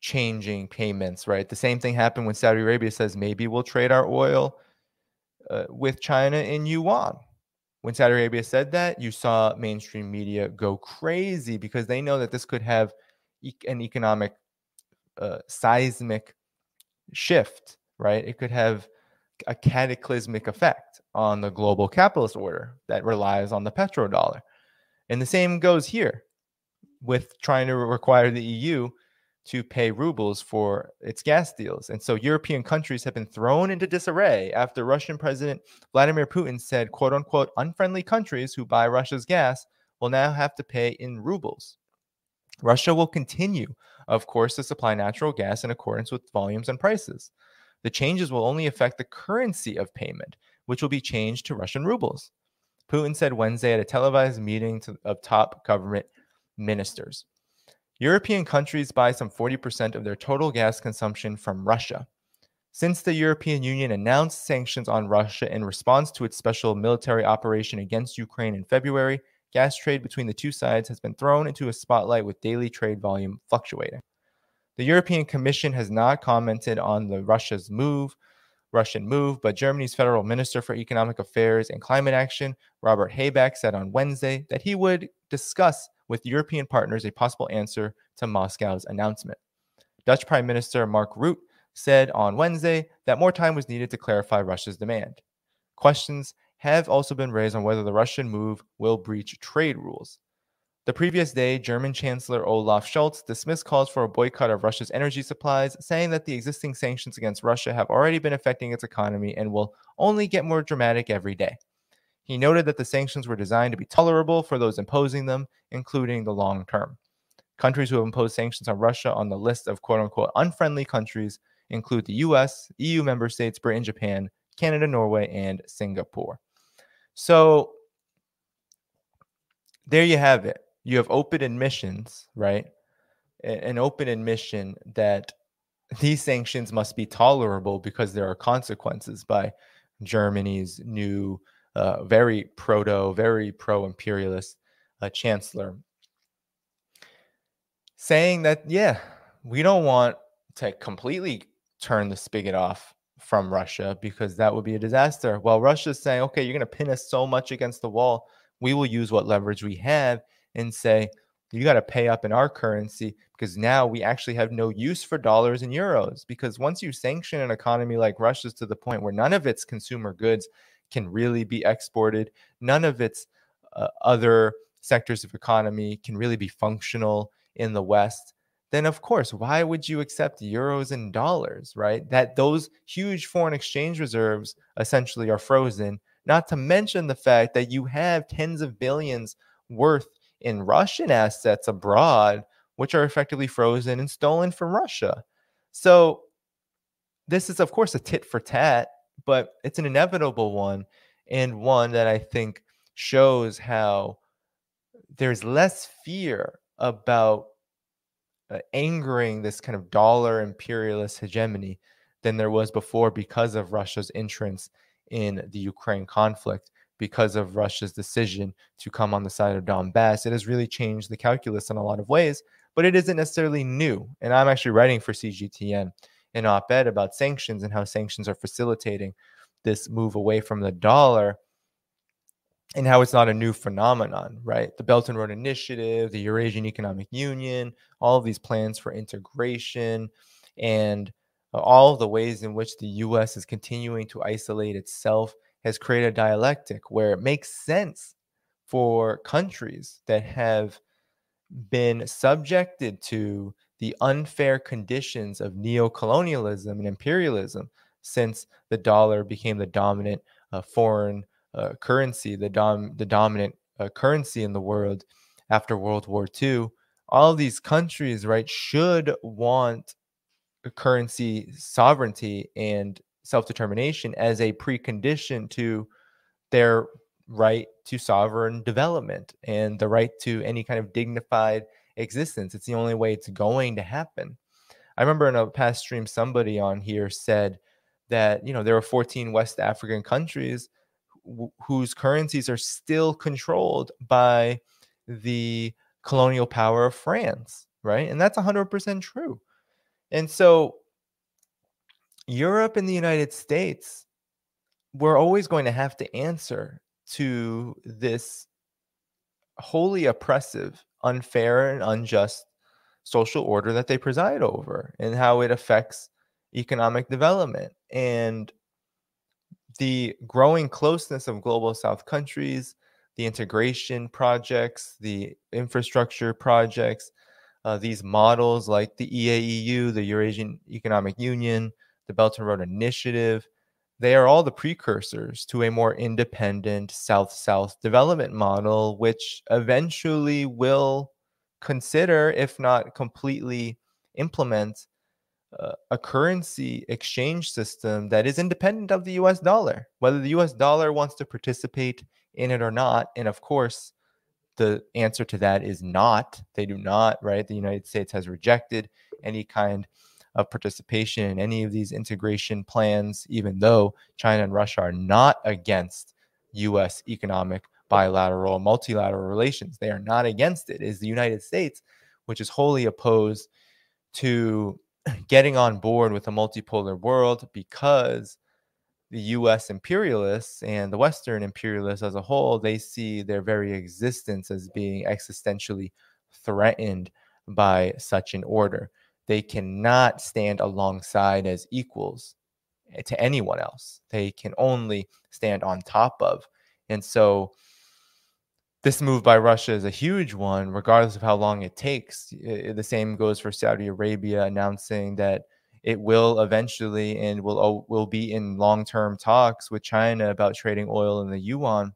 changing payments, right? The same thing happened when Saudi Arabia says maybe we'll trade our oil uh, with China in yuan. When Saudi Arabia said that, you saw mainstream media go crazy because they know that this could have e- an economic uh, seismic shift, right? It could have a cataclysmic effect on the global capitalist order that relies on the petrodollar. And the same goes here with trying to require the EU to pay rubles for its gas deals. And so European countries have been thrown into disarray after Russian President Vladimir Putin said, quote unquote, unfriendly countries who buy Russia's gas will now have to pay in rubles. Russia will continue, of course, to supply natural gas in accordance with volumes and prices. The changes will only affect the currency of payment, which will be changed to Russian rubles. Putin said Wednesday at a televised meeting to, of top government ministers. European countries buy some 40% of their total gas consumption from Russia. Since the European Union announced sanctions on Russia in response to its special military operation against Ukraine in February, gas trade between the two sides has been thrown into a spotlight with daily trade volume fluctuating. The European Commission has not commented on the Russia's move, Russian move, but Germany's Federal Minister for Economic Affairs and Climate Action, Robert Habeck, said on Wednesday that he would discuss with European partners a possible answer to Moscow's announcement. Dutch Prime Minister Mark Rutte said on Wednesday that more time was needed to clarify Russia's demand. Questions have also been raised on whether the Russian move will breach trade rules. The previous day, German Chancellor Olaf Scholz dismissed calls for a boycott of Russia's energy supplies, saying that the existing sanctions against Russia have already been affecting its economy and will only get more dramatic every day. He noted that the sanctions were designed to be tolerable for those imposing them, including the long term. Countries who have imposed sanctions on Russia on the list of quote unquote unfriendly countries include the US, EU member states, Britain, Japan, Canada, Norway, and Singapore. So there you have it. You have open admissions, right? An open admission that [laughs] these sanctions must be tolerable because there are consequences by Germany's new uh, very proto, very pro imperialist uh, chancellor, saying that, yeah, we don't want to completely turn the spigot off from Russia because that would be a disaster. Well, Russia's saying, okay, you're going to pin us so much against the wall. We will use what leverage we have and say, you got to pay up in our currency because now we actually have no use for dollars and euros. Because once you sanction an economy like Russia's to the point where none of its consumer goods can really be exported. None of its uh, other sectors of economy can really be functional in the West. Then, of course, why would you accept euros and dollars, right? That those huge foreign exchange reserves essentially are frozen, not to mention the fact that you have tens of billions worth in Russian assets abroad, which are effectively frozen and stolen from Russia. So, this is, of course, a tit for tat, but it's an inevitable one and one that I think shows how there's less fear about uh, angering this kind of dollar imperialist hegemony than there was before because of Russia's entrance in the Ukraine conflict, because of Russia's decision to come on the side of Donbass. It has really changed the calculus in a lot of ways, but it isn't necessarily new. And I'm actually writing for CGTN an op ed about sanctions and how sanctions are facilitating this move away from the dollar and how it's not a new phenomenon, right? The Belt and Road Initiative, the Eurasian Economic Union, all of these plans for integration, and all the ways in which the US is continuing to isolate itself has created a dialectic where it makes sense for countries that have been subjected to the unfair conditions of neocolonialism and imperialism since the dollar became the dominant uh, foreign uh, currency, the dom the dominant uh, currency in the world after World War II. All these countries, right, should want currency sovereignty and self determination as a precondition to their right to sovereign development and the right to any kind of dignified existence. It's the only way it's going to happen. I remember in a past stream, somebody on here said that, you know, there are 14 West African countries w- whose currencies are still controlled by the colonial power of France, right? And that's 100% true. And so Europe and the United States, we're always going to have to answer to this wholly oppressive, unfair, and unjust social order that they preside over and how it affects economic development. And the growing closeness of global south countries, the integration projects, the infrastructure projects, uh, these models like the EAEU, the Eurasian Economic Union, the Belt and Road Initiative, they are all the precursors to a more independent South South development model, which eventually will consider, if not completely implement, uh, a currency exchange system that is independent of the US dollar, whether the US dollar wants to participate in it or not. And of course, the answer to that is not. They do not, right? The United States has rejected any kind of participation in any of these integration plans, even though China and Russia are not against US economic, bilateral, multilateral relations. They are not against it. Is the United States, which is wholly opposed to [clears throat] getting on board with a multipolar world because the US imperialists and the Western imperialists as a whole, they see their very existence as being existentially threatened by such an order. They cannot stand alongside as equals eh, to anyone else. They can only stand on top of. And so this move by Russia is a huge one, regardless of how long it takes. The same goes for Saudi Arabia announcing that it will eventually and will will be in long-term talks with China about trading oil in the yuan.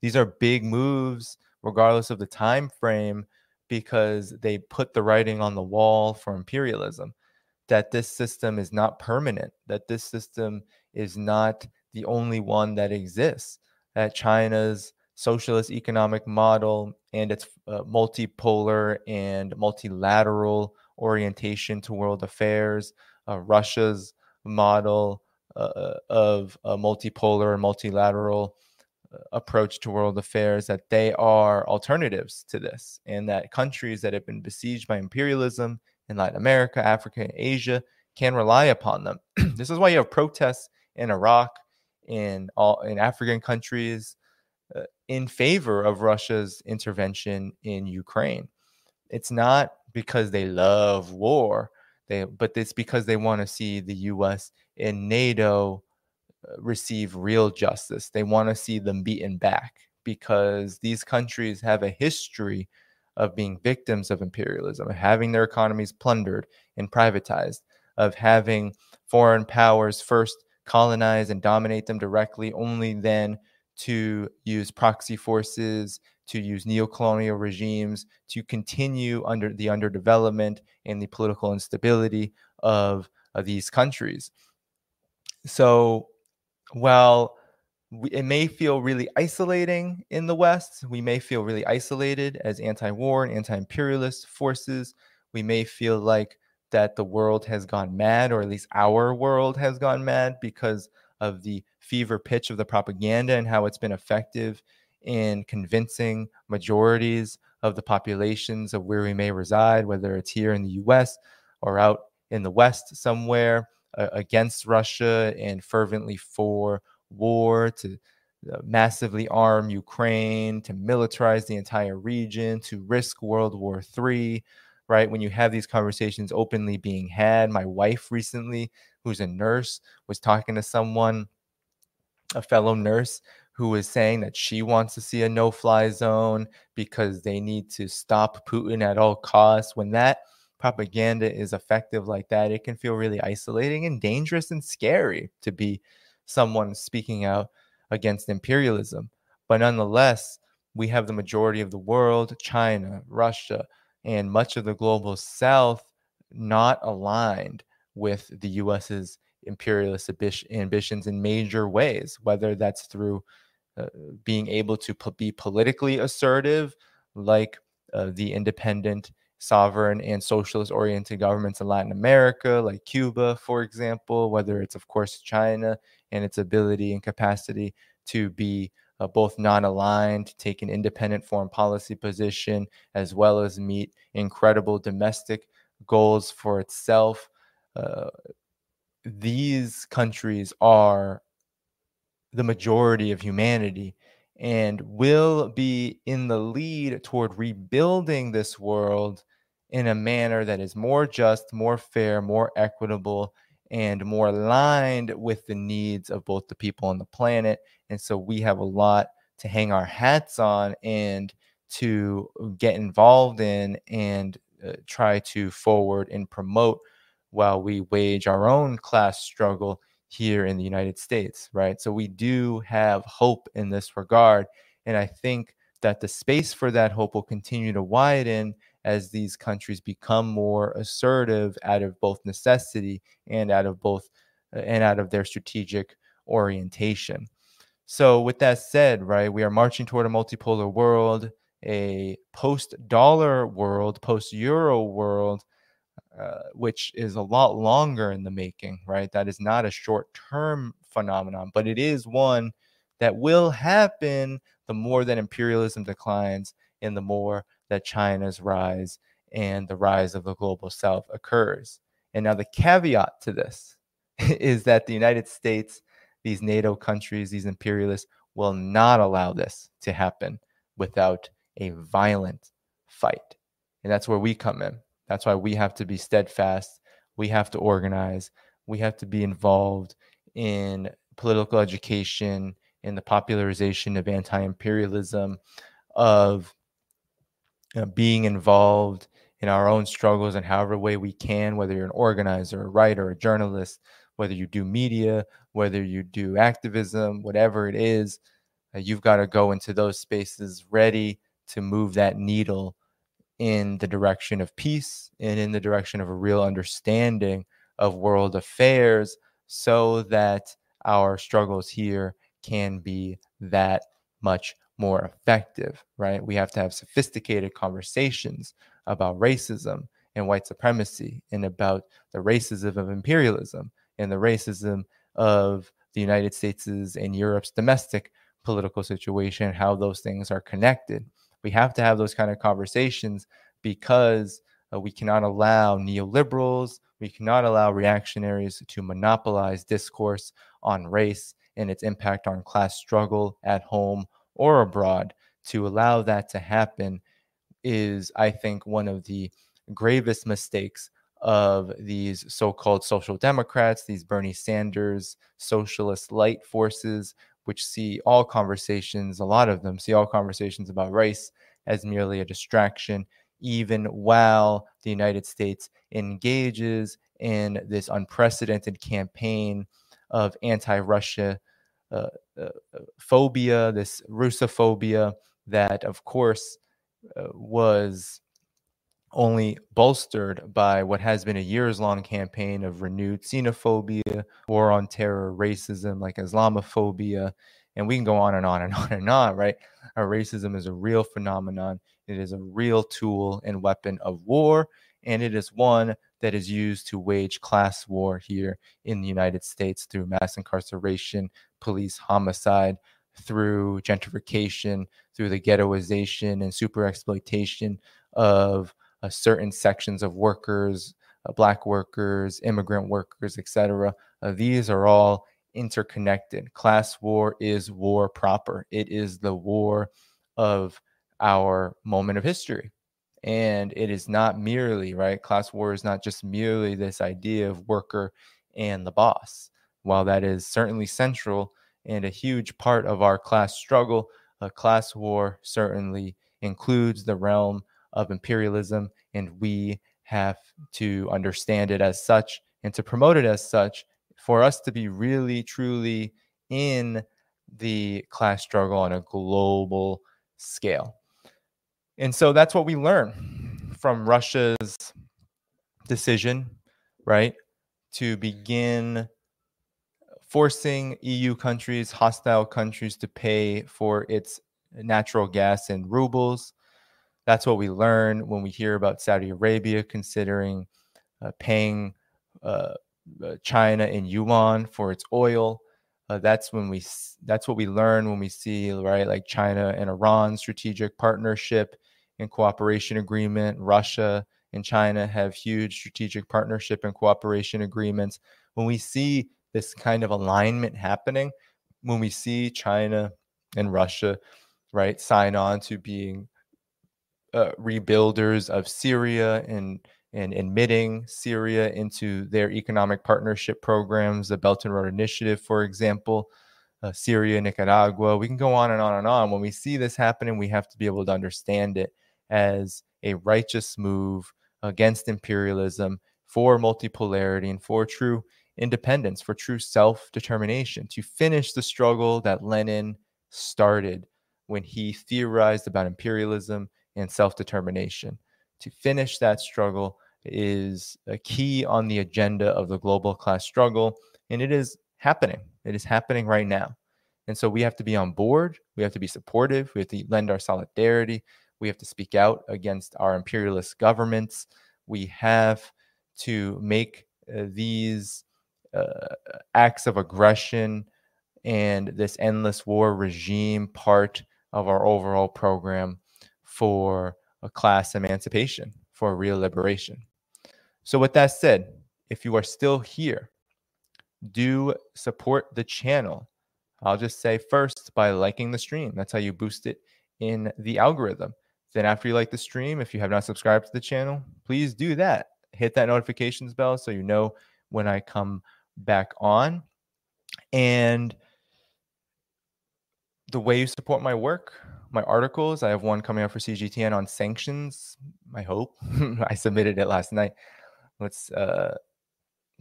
These are big moves regardless of the time frame because they put the writing on the wall for imperialism that this system is not permanent, that this system is not the only one that exists, that China's socialist economic model and its uh, multipolar and multilateral orientation to world affairs, uh, Russia's model uh, of a multipolar and multilateral uh, approach to world affairs, that they are alternatives to this, and that countries that have been besieged by imperialism in Latin America, Africa, and Asia can rely upon them. [clears throat] this is why you have protests in Iraq, in all in African countries, uh, in favor of Russia's intervention in Ukraine. It's not because they love war. They, but it's because they want to see the U.S. and NATO receive real justice. They want to see them beaten back because these countries have a history of being victims of imperialism, of having their economies plundered and privatized, of having foreign powers first colonize and dominate them directly, only then to use proxy forces, to use neocolonial regimes, to continue under the underdevelopment and the political instability of, of these countries. So while we, it may feel really isolating in the West, we may feel really isolated as anti war and anti imperialist forces. We may feel like that the world has gone mad, or at least our world has gone mad because of the fever pitch of the propaganda and how it's been effective in convincing majorities of the populations of where we may reside, whether it's here in the US or out in the West somewhere, against Russia and fervently for war, to uh, massively arm Ukraine, to militarize the entire region, to risk World War III, right? When you have these conversations openly being had, my wife recently, who's a nurse, was talking to someone, a fellow nurse, who was saying that she wants to see a no fly zone because they need to stop Putin at all costs. When that propaganda is effective like that, it can feel really isolating and dangerous and scary to be someone speaking out against imperialism. But nonetheless, we have the majority of the world, China, Russia, and much of the global south not aligned with the US's imperialist ambitions in major ways, whether that's through uh, being able to po- be politically assertive, like uh, the independent, sovereign, and socialist oriented governments in Latin America, like Cuba, for example, whether it's, of course, China and its ability and capacity to be uh, both non aligned, take an independent foreign policy position, as well as meet incredible domestic goals for itself. Uh, these countries are the majority of humanity and will be in the lead toward rebuilding this world in a manner that is more just, more fair, more equitable, and more aligned with the needs of both the people on the planet. And so we have a lot to hang our hats on and to get involved in and uh, try to forward and promote while we wage our own class struggle here in the United States, right? So we do have hope in this regard. And I think that the space for that hope will continue to widen as these countries become more assertive out of both necessity and out of both uh, and out of their strategic orientation. So with that said, right, we are marching toward a multipolar world, a post-dollar world, post-euro world, uh, which is a lot longer in the making, right? That is not a short-term phenomenon, but it is one that will happen the more that imperialism declines and the more that China's rise and the rise of the global south occurs. And now the caveat to this [laughs] is that the United States, these NATO countries, these imperialists will not allow this to happen without a violent fight. And that's where we come in. That's why we have to be steadfast. We have to organize. We have to be involved in political education, in the popularization of anti imperialism, of being involved in our own struggles in however way we can, whether you're an organizer, a writer, a journalist, whether you do media, whether you do activism, whatever it is, uh, you've got to go into those spaces ready to move that needle in the direction of peace and in the direction of a real understanding of world affairs so that our struggles here can be that much more effective, right? We have to have sophisticated conversations about racism and white supremacy and about the racism of imperialism and the racism of the United States' and Europe's domestic political situation, how those things are connected. We have to have those kind of conversations because uh, we cannot allow neoliberals, we cannot allow reactionaries to monopolize discourse on race and its impact on class struggle at home or abroad, to allow that to happen is, I think, one of the gravest mistakes of these so called social democrats, these Bernie Sanders socialist light forces, which see all conversations, a lot of them see all conversations about race as merely a distraction, even while the United States engages in this unprecedented campaign of anti Russia Uh, uh, uh, phobia, this Russophobia that, of course, uh, was only bolstered by what has been a years long campaign of renewed xenophobia, war on terror, racism, like Islamophobia. And we can go on and on and [laughs] on and on, right? Our racism is a real phenomenon. It is a real tool and weapon of war. And it is one that is used to wage class war here in the United States through mass incarceration, police homicide, through gentrification, through the ghettoization and super exploitation of uh, certain sections of workers, uh, black workers, immigrant workers, etc. Uh, these are all interconnected. Class war is war proper. It is the war of our moment of history. And it is not merely, right? Class war is not just merely this idea of worker and the boss. While that is certainly central and a huge part of our class struggle, a class war certainly includes the realm of imperialism, and we have to understand it as such and to promote it as such for us to be really, truly in the class struggle on a global scale. And so that's what we learn from Russia's decision, right, to begin forcing EU countries, hostile countries, to pay for its natural gas in rubles that's what we learn when we hear about Saudi Arabia considering uh, paying uh, uh, China in yuan for its oil. Uh, that's when we that's what we learn when we see right like China and Iran strategic partnership and cooperation agreement. Russia and China have huge strategic partnership and cooperation agreements. When we see this kind of alignment happening, when we see China and Russia right sign on to being uh, rebuilders of Syria and and admitting Syria into their economic partnership programs, the Belt and Road Initiative, for example, uh, Syria, Nicaragua. We can go on and on and on. When we see this happening, we have to be able to understand it as a righteous move against imperialism for multipolarity and for true independence, for true self determination, to finish the struggle that Lenin started when he theorized about imperialism and self determination. To finish that struggle is a key on the agenda of the global class struggle, and it is happening. It is happening right now. And so we have to be on board. We have to be supportive. We have to lend our solidarity. We have to speak out against our imperialist governments. We have to make uh, these uh, acts of aggression and this endless war regime part of our overall program for a class emancipation, for real liberation. So, with that said, if you are still here, do support the channel. I'll just say first by liking the stream. That's how you boost it in the algorithm. Then, after you like the stream, if you have not subscribed to the channel, please do that. Hit that notifications bell so you know when I come back on. And the way you support my work, my articles. I have one coming out for CGTN on sanctions. I hope [laughs] I submitted it last night. Let's uh,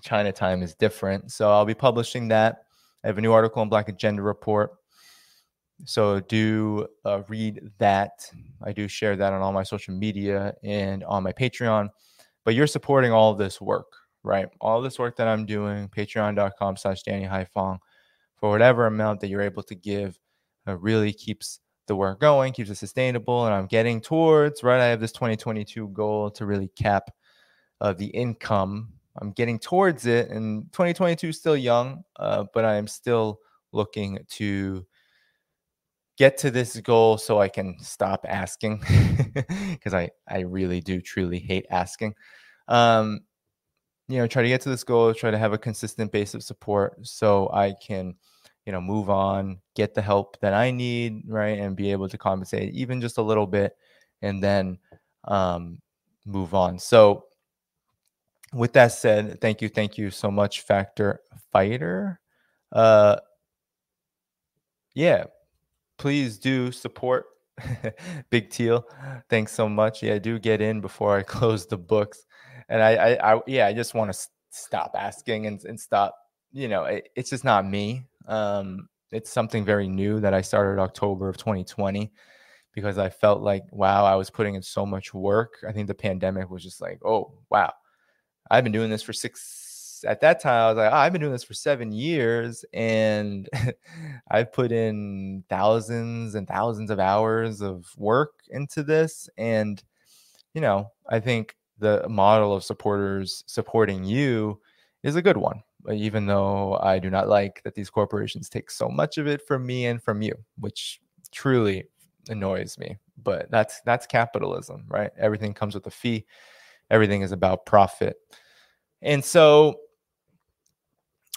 China time is different, so I'll be publishing that. I have a new article on Black Agenda Report. So do uh, read that. I do share that on all my social media and on my Patreon. But you're supporting all this work, right? All this work that I'm doing, patreon.com slash Danny Haiphong, for whatever amount that you're able to give, uh, really keeps the work going, keeps it sustainable, and I'm getting towards right. I have this 2022 goal to really cap uh, the income. I'm getting towards it, and 2022 is still young, uh, but I am still looking to get to this goal so I can stop asking [laughs] because I I really do truly hate asking. Um, you know, try to get to this goal, try to have a consistent base of support so I can you know move on get the help that i need right and be able to compensate even just a little bit and then um, move on. So with that said thank you thank you so much factor fighter. Uh yeah please do support [laughs] big teal thanks so much yeah do get in before i [laughs] close the books and i i, I yeah i just want to stop asking and, and stop you know it, it's just not me um, it's something very new that I started October of 2020 because I felt like, wow, I was putting in so much work. I think the pandemic was just like, oh, wow, I've been doing this for six. At that time, I was like, oh, I've been doing this for seven years and [laughs] I've put in thousands and thousands of hours of work into this. And, you know, I think the model of supporters supporting you is a good one uh, even though I do not like that these corporations take so much of it from me and from you, which truly annoys me. But that's that's capitalism, right? Everything comes with a fee. Everything is about profit. And so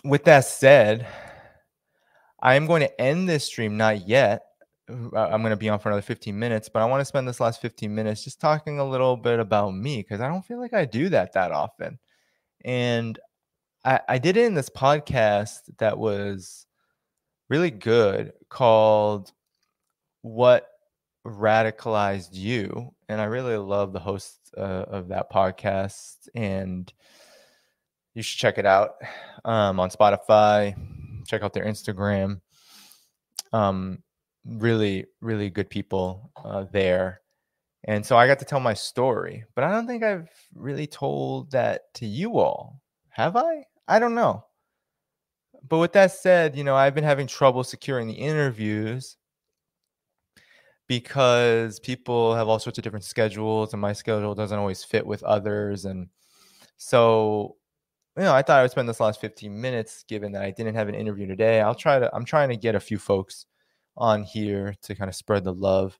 with that said, I am going to end this stream not yet. I'm going to be on for another 15 minutes, but I want to spend this last 15 minutes just talking a little bit about me because I don't feel like I do that that often. And I, I did it in this podcast that was really good called What Radicalized You. And I really love the host uh, of that podcast. And you should check it out um, on Spotify. Check out their Instagram. Um, really, really good people uh, there. And so I got to tell my story, but I don't think I've really told that to you all. Have I? I don't know. But with that said, you know, I've been having trouble securing the interviews because people have all sorts of different schedules and my schedule doesn't always fit with others and so you know i thought i would spend this last 15 minutes given that i didn't have an interview today i'll try to i'm trying to get a few folks on here to kind of spread the love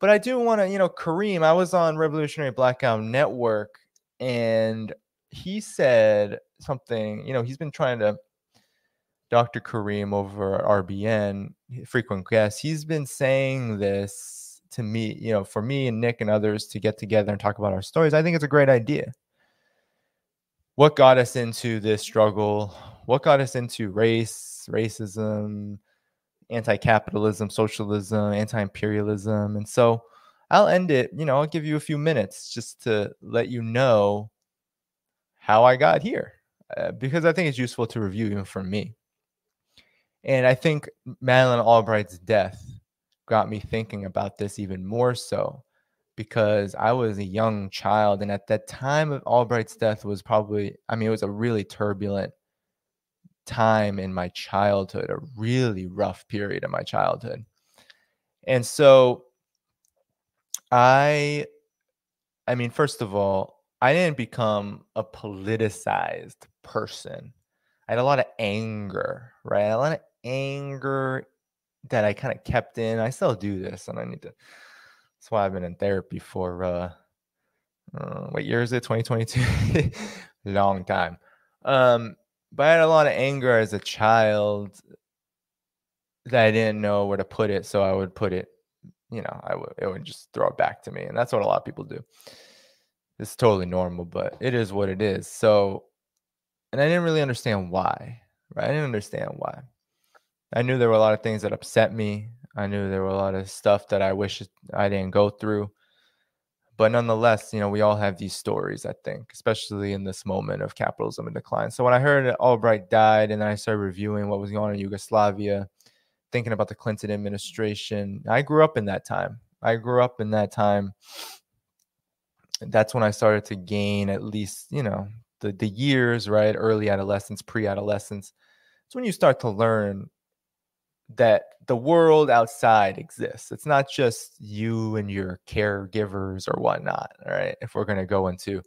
but i do want to you know kareem i was on revolutionary blackout network and he said something, you know, he's been trying to Dr. Kareem over at RBN, frequent guest, he's been saying this to me, you know, for me and Nick and others to get together and talk about our stories. I think it's a great idea. What got us into this struggle? What got us into race, racism, anti capitalism, socialism, anti imperialism? And so I'll end it, you know, I'll give you a few minutes just to let you know how I got here uh, because I think it's useful to review even for me. And I think Madeleine Albright's death got me thinking about this even more so because I was a young child. And at that time of Albright's death was probably, I mean, it was a really turbulent time in my childhood, a really rough period in my childhood. And so I, I mean, first of all, I didn't become a politicized person. I had a lot of anger, right? A lot of anger that I kind of kept in. I still do this, and I need to. Why I've been in therapy for uh, uh what year is it? 2022. [laughs] Long time. Um, but I had a lot of anger as a child that I didn't know where to put it, so I would put it. You know, I would it would just throw it back to me, and that's what a lot of people do it's totally normal, but it is what it is. So, and I didn't really understand why, right? I didn't understand why. I knew there were a lot of things that upset me. I knew there were a lot of stuff that I wish I didn't go through. But nonetheless, you know, we all have these stories, I think, especially in this moment of capitalism and decline. So when I heard Albright died and I started reviewing what was going on in Yugoslavia, thinking about the Clinton administration, I grew up in that time. I grew up in that time that's when I started to gain at least, you know, the the years, right? Early adolescence, pre-adolescence. It's when you start to learn that the world outside exists. It's not just you and your caregivers or whatnot, right? If we're gonna go into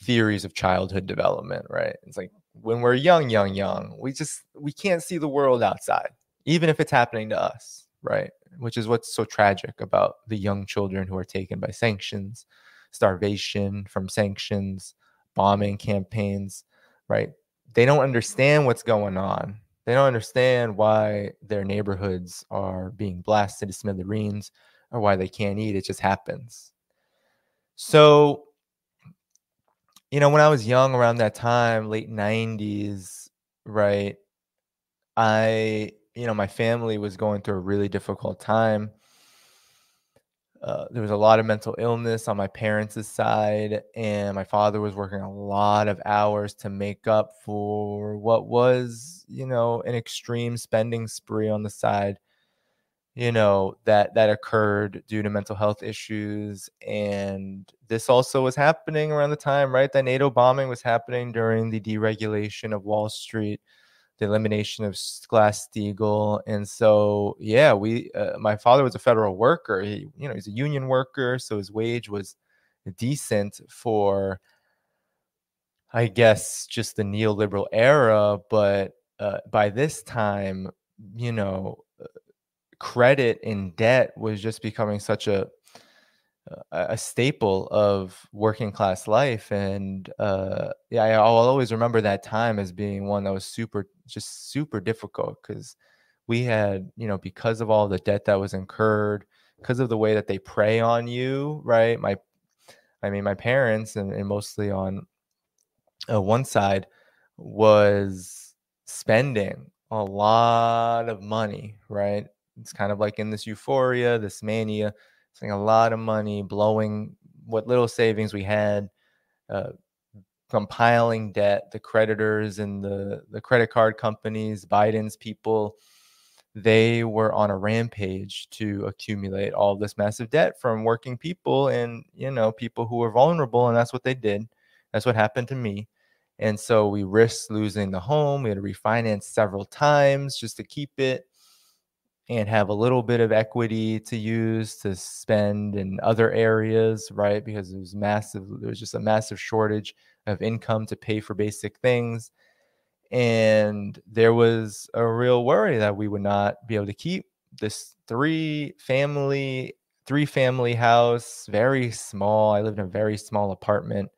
theories of childhood development, right? It's like when we're young, young, young, we just we can't see the world outside, even if it's happening to us, right? Which is what's so tragic about the young children who are taken by sanctions, starvation from sanctions, bombing campaigns, right? They don't understand what's going on. They don't understand why their neighborhoods are being blasted to smithereens or why they can't eat. It just happens. So, you know, when I was young around that time, late 90s, right? I, you know, my family was going through a really difficult time uh, there was a lot of mental illness on my parents' side, and my father was working a lot of hours to make up for what was you know, an extreme spending spree on the side, you know, that that occurred due to mental health issues. And this also was happening around the time, right? That NATO bombing was happening during the deregulation of Wall Street the elimination of Glass Steagall, and so yeah, we. Uh, my father was a federal worker. He, you know, he's a union worker, so his wage was decent for, I guess, just the neoliberal era. But uh, by this time, you know, uh, credit and debt was just becoming such a a staple of working class life and uh yeah i'll always remember that time as being one that was super just super difficult because we had you know because of all the debt that was incurred because of the way that they prey on you right? My i mean my parents and, and mostly on uh, one side was spending a lot of money right? It's kind of like in this euphoria this mania spending a lot of money, blowing what little savings we had, uh, compiling debt. The creditors and the the credit card companies, Biden's people, they were on a rampage to accumulate all this massive debt from working people and you know people who were vulnerable, and that's what they did. That's what happened to me. And so we risked losing the home. We had to refinance several times just to keep it and have a little bit of equity to use to spend in other areas, right? Because it was massive, there was just a massive shortage of income to pay for basic things. And there was a real worry that we would not be able to keep this three family, three family house, very small. I lived in a very small apartment,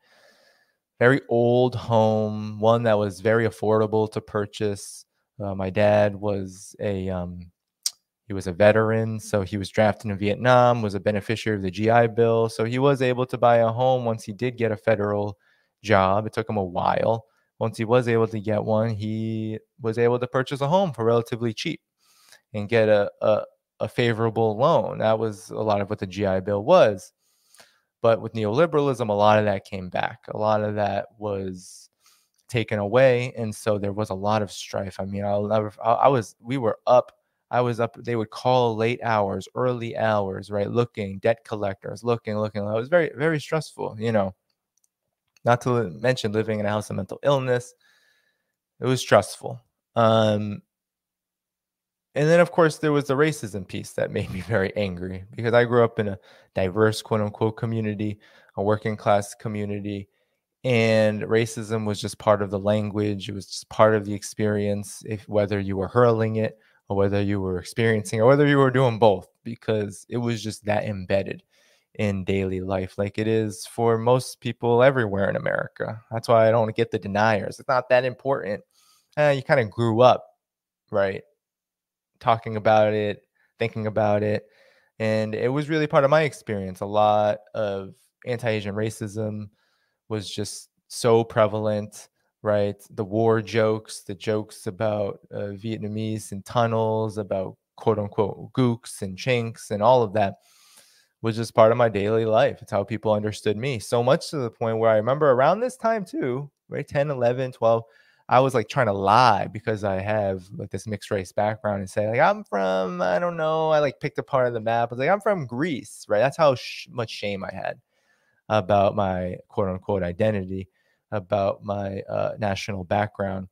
very old home, one that was very affordable to purchase. Uh, my dad was a um, he was a veteran, so he was drafted in Vietnam, was a beneficiary of the GI Bill. So he was able to buy a home once he did get a federal job. It took him a while. Once he was able to get one, he was able to purchase a home for relatively cheap and get a, a, a favorable loan. That was a lot of what the GI Bill was. But with neoliberalism, a lot of that came back. A lot of that was taken away. And so there was a lot of strife. I mean, I'll never, I, I was, we were up I was up, they would call late hours, early hours, right? Looking, debt collectors, looking, looking. It was very, very stressful, you know. Not to mention living in a house of mental illness. It was stressful. Um, and then, of course, there was the racism piece that made me [laughs] very angry because I grew up in a diverse, quote unquote, community, a working class community. And racism was just part of the language. It was just part of the experience, if whether you were hurling it or whether you were experiencing or whether you were doing both because it was just that embedded in daily life like it is for most people everywhere in America. That's why I don't get the deniers. It's not that important. Uh, you kind of grew up, right? Talking about it, thinking about it. And it was really part of my experience. A lot of anti Asian racism was just so prevalent right? The war jokes, the jokes about uh, Vietnamese and tunnels, about quote unquote gooks and chinks and all of that was just part of my daily life. It's how people understood me. So much to the point where I remember around this time too, right? 10, 11, 12, I was like trying to lie because I have like this mixed race background and say like I'm from I don't know I like picked a part of the map. I was like I'm from Greece, right? That's how sh- much shame I had about my quote unquote identity about my uh, national background.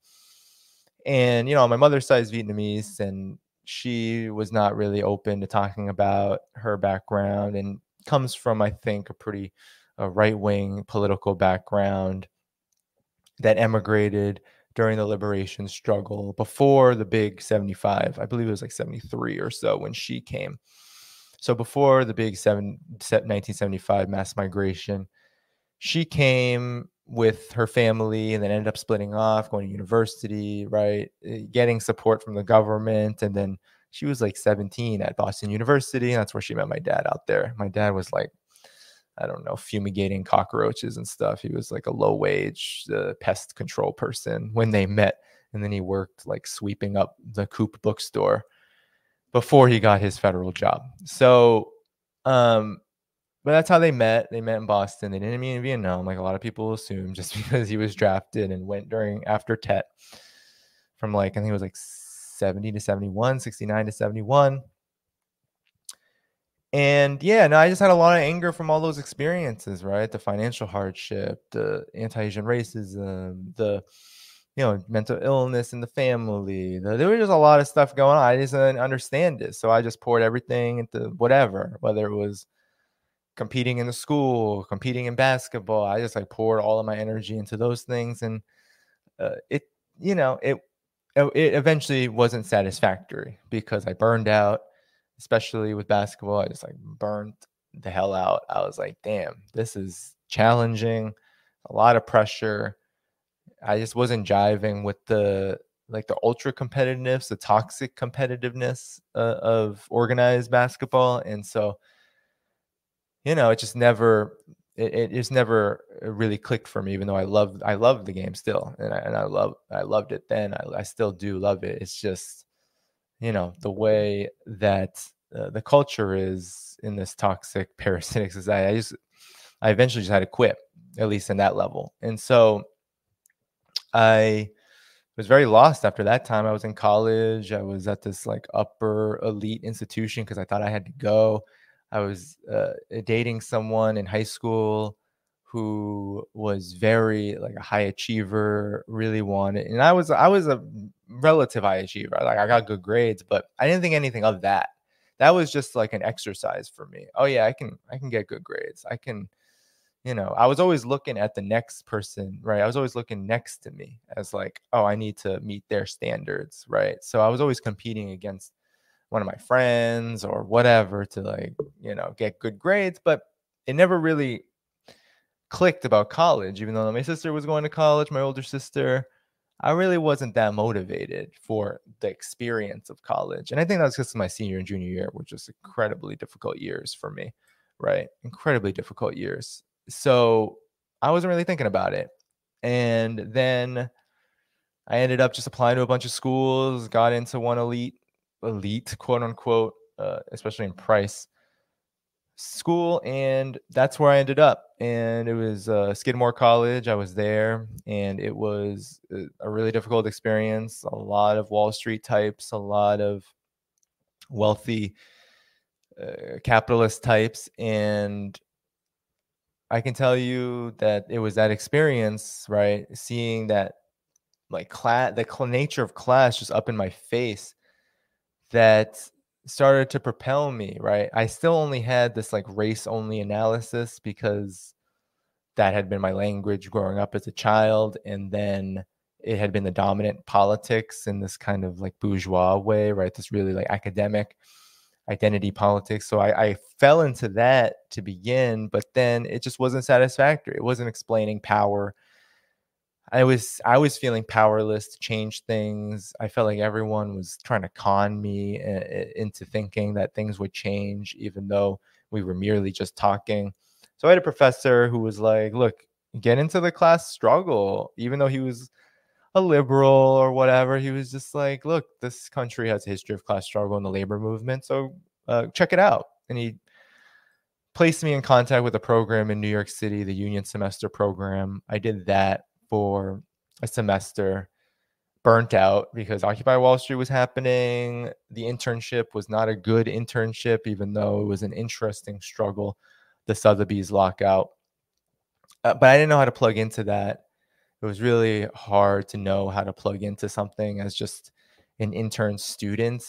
And, you know, my mother's side is Vietnamese, and she was not really open to talking about her background and comes from, I think, a pretty uh, right wing political background that emigrated during the liberation struggle before the big 75. I believe it was like 73 or so when she came. So before the big seven, 1975 mass migration, she came with her family and then ended up splitting off, going to university, right? Eh, getting support from the government. And then she was like 17 at Boston University. And that's where she met my dad out there. My dad was like, I don't know, fumigating cockroaches and stuff. He was like a low wage uh, pest control person when they met. And then he worked like sweeping up the Coop bookstore before he got his federal job. So, um, but that's how they met. They met in Boston. They didn't meet in Vietnam, like a lot of people assume, [laughs] just because he was drafted and went during after Tet from like I think it was like 70 to 71, 69 to 71. And yeah, no, I just had a lot of anger from all those experiences, right? The financial hardship, the anti-Asian racism, the you know, mental illness in the family. The, there was just a lot of stuff going on. I just didn't understand it. So I just poured everything into whatever, whether it was competing in the school, competing in basketball. I just like poured all of my energy into those things. And uh, it, you know, it, it eventually wasn't satisfactory because I burned out especially with basketball. I just like burnt the hell out. I was like, damn, this is challenging, a lot of pressure. I just wasn't jiving with the like the ultra competitiveness, the toxic competitiveness uh, of organized basketball, and so you know, it just never it, it just never uh, really clicked for me. Even though I loved I loved the game still, and I and I love I loved it then. I, I still do love it. It's just you know the way that uh, the culture is in this toxic [laughs] parasitic society i just i eventually just had to quit at least in that level and so i was very lost after that time i was in college i was at this like upper elite institution because i thought i had to go i was uh, dating someone in high school who was very like a high achiever, really wanted, and I was I was a relative high achiever. Like I got good grades, but I didn't think anything of that. That was just like an exercise for me. Oh yeah, I can I can get good grades. I can, you know, I was always looking at the next person, right? I was always looking next to me as like, oh, I need to meet their standards, right? So I was always competing against one of my friends or whatever to like, you know, get good grades, but it never really clicked about college, even though my sister was going to college, my older sister. I really wasn't that motivated for the experience of college. And I think that's because of my senior and junior year were just incredibly difficult years for me, right? Incredibly difficult years. So I wasn't really thinking about it. And then I ended up just applying to a bunch of schools, got into one elite, elite, quote unquote, uh, especially in price school and that's where I ended up. And it was uh, Skidmore College. I was there and it was a really difficult experience. A lot of Wall Street types, a lot of wealthy uh, capitalist types. And I can tell you that it was that experience, right? Seeing that like class, the nature of class just up in my face that started to propel me, right? I still only had this like race only analysis because that had been my language growing up as a child. And then it had been the dominant politics in this kind of like bourgeois way, right? This really like academic identity politics. So I, I fell into that to begin, but then it just wasn't satisfactory. It wasn't explaining power I was I was feeling powerless to change things. I felt like everyone was trying to con me uh, into thinking that things would change, even though we were merely just talking. So I had a professor who was like, "Look, get into the class struggle," even though he was a liberal or whatever. He was just like, "Look, this country has a history of class struggle in the labor movement, so uh, check it out." And he placed me in contact with a program in New York City, the Union Semester Program. I did that for a semester burnt out because Occupy Wall Street was happening. The internship was not a good internship, even though it was an interesting struggle, the Sotheby's lockout. Uh, but I didn't know how to plug into that. It was really hard to know how to plug into something as just an intern student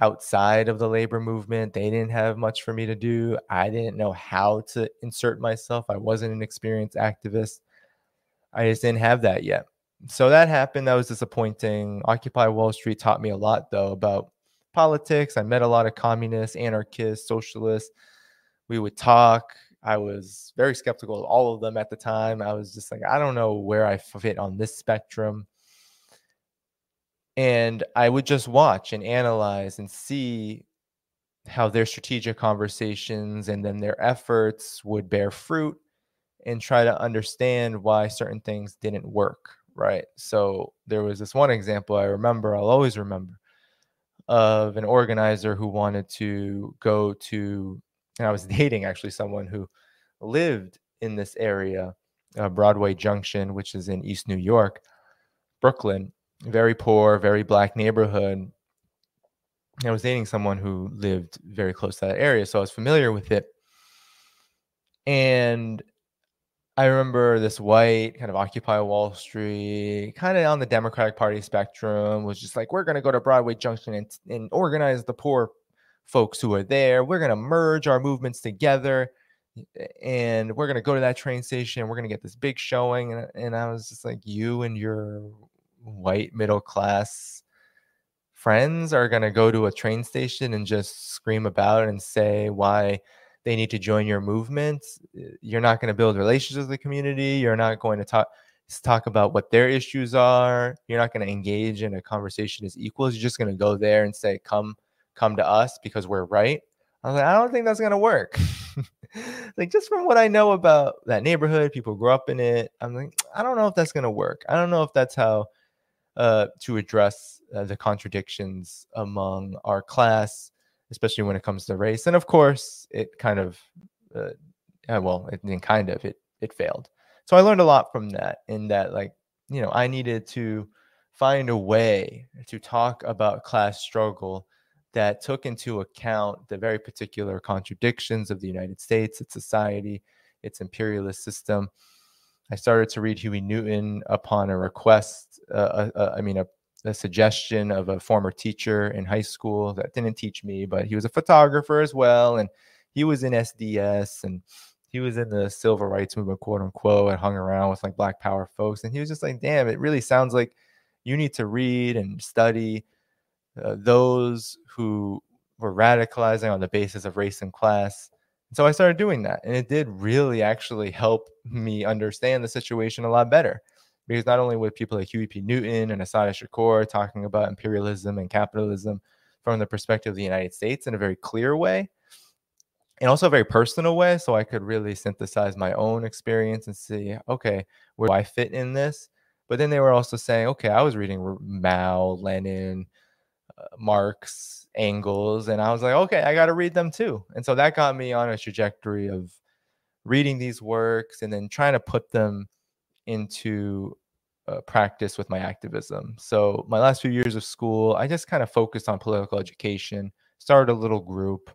outside of the labor movement. They didn't have much for me to do. I didn't know how to insert myself. I wasn't an experienced activist. I just didn't have that yet. So that happened. That was disappointing. Occupy Wall Street taught me a lot, though, about politics. I met a lot of communists, anarchists, socialists. We would talk. I was very skeptical of all of them at the time. I was just like, I don't know where I fit on this spectrum. And I would just watch and analyze and see how their strategic conversations and then their efforts would bear fruit and try to understand why certain things didn't work right so there was this one example i remember i'll always remember of an organizer who wanted to go to and i was [laughs] dating actually someone who lived in this area uh, broadway junction which is in east new york brooklyn very poor, very black neighborhood. I was dating someone who lived very close to that area, so I was familiar with it. And I remember this white kind of Occupy Wall Street, kind of on the Democratic Party spectrum, was just like, we're going to go to Broadway Junction and, and organize the poor folks who are there. We're going to merge our movements together and we're going to go to that train station. We're going to get this big showing. And, and I was just like, you and your white middle class friends are going to go to a train station and just scream about and say why they need to join your movement. Eh, you're not going to build relationships with the community. You're not going to talk talk about what their issues are. You're not going to engage in a conversation as equals. You're just going to go there and say, "Come, come to us because we're right." I was like, I don't think that's going to work. [laughs] like just from what I know about that neighborhood, people grew up in it. I'm like, I don't know if that's going to work. I don't know if that's how uh, to address uh, the contradictions among our class especially when it comes to race. And of course, it kind of, uh, well, it didn't kind of, it it failed. So I learned a lot from that. In that, like, you know, I needed to find a way to talk about class struggle that took into account the very particular contradictions of the United States, its society, its imperialist system. I started to read Huey Newton upon a request. Uh, uh, uh I mean, a a suggestion of a former teacher in high school that didn't teach me, but he was a photographer as well. And he was in SDS and he was in the civil rights movement, quote unquote, and hung around with like Black Power folks. And he was just like, damn, it really sounds like you need to read and study uh, those who were radicalizing on the basis of race and class. And so I started doing that. And it did really actually help me understand the situation a lot better because not only with people like Huey P. Newton and Assata Shakur talking about imperialism and capitalism from the perspective of the United States in a very clear way, and also a very personal way, so I could really synthesize my own experience and see, okay, where do I fit in this? But then they were also saying, okay, I was reading Mao, Lenin, uh, Marx, Engels, and I was like, okay, I got to read them too. And so that got me on a trajectory of reading these works and then trying to put them into uh, practice with my activism. So my last few years of school, I just kind of focused on political education, started a little group,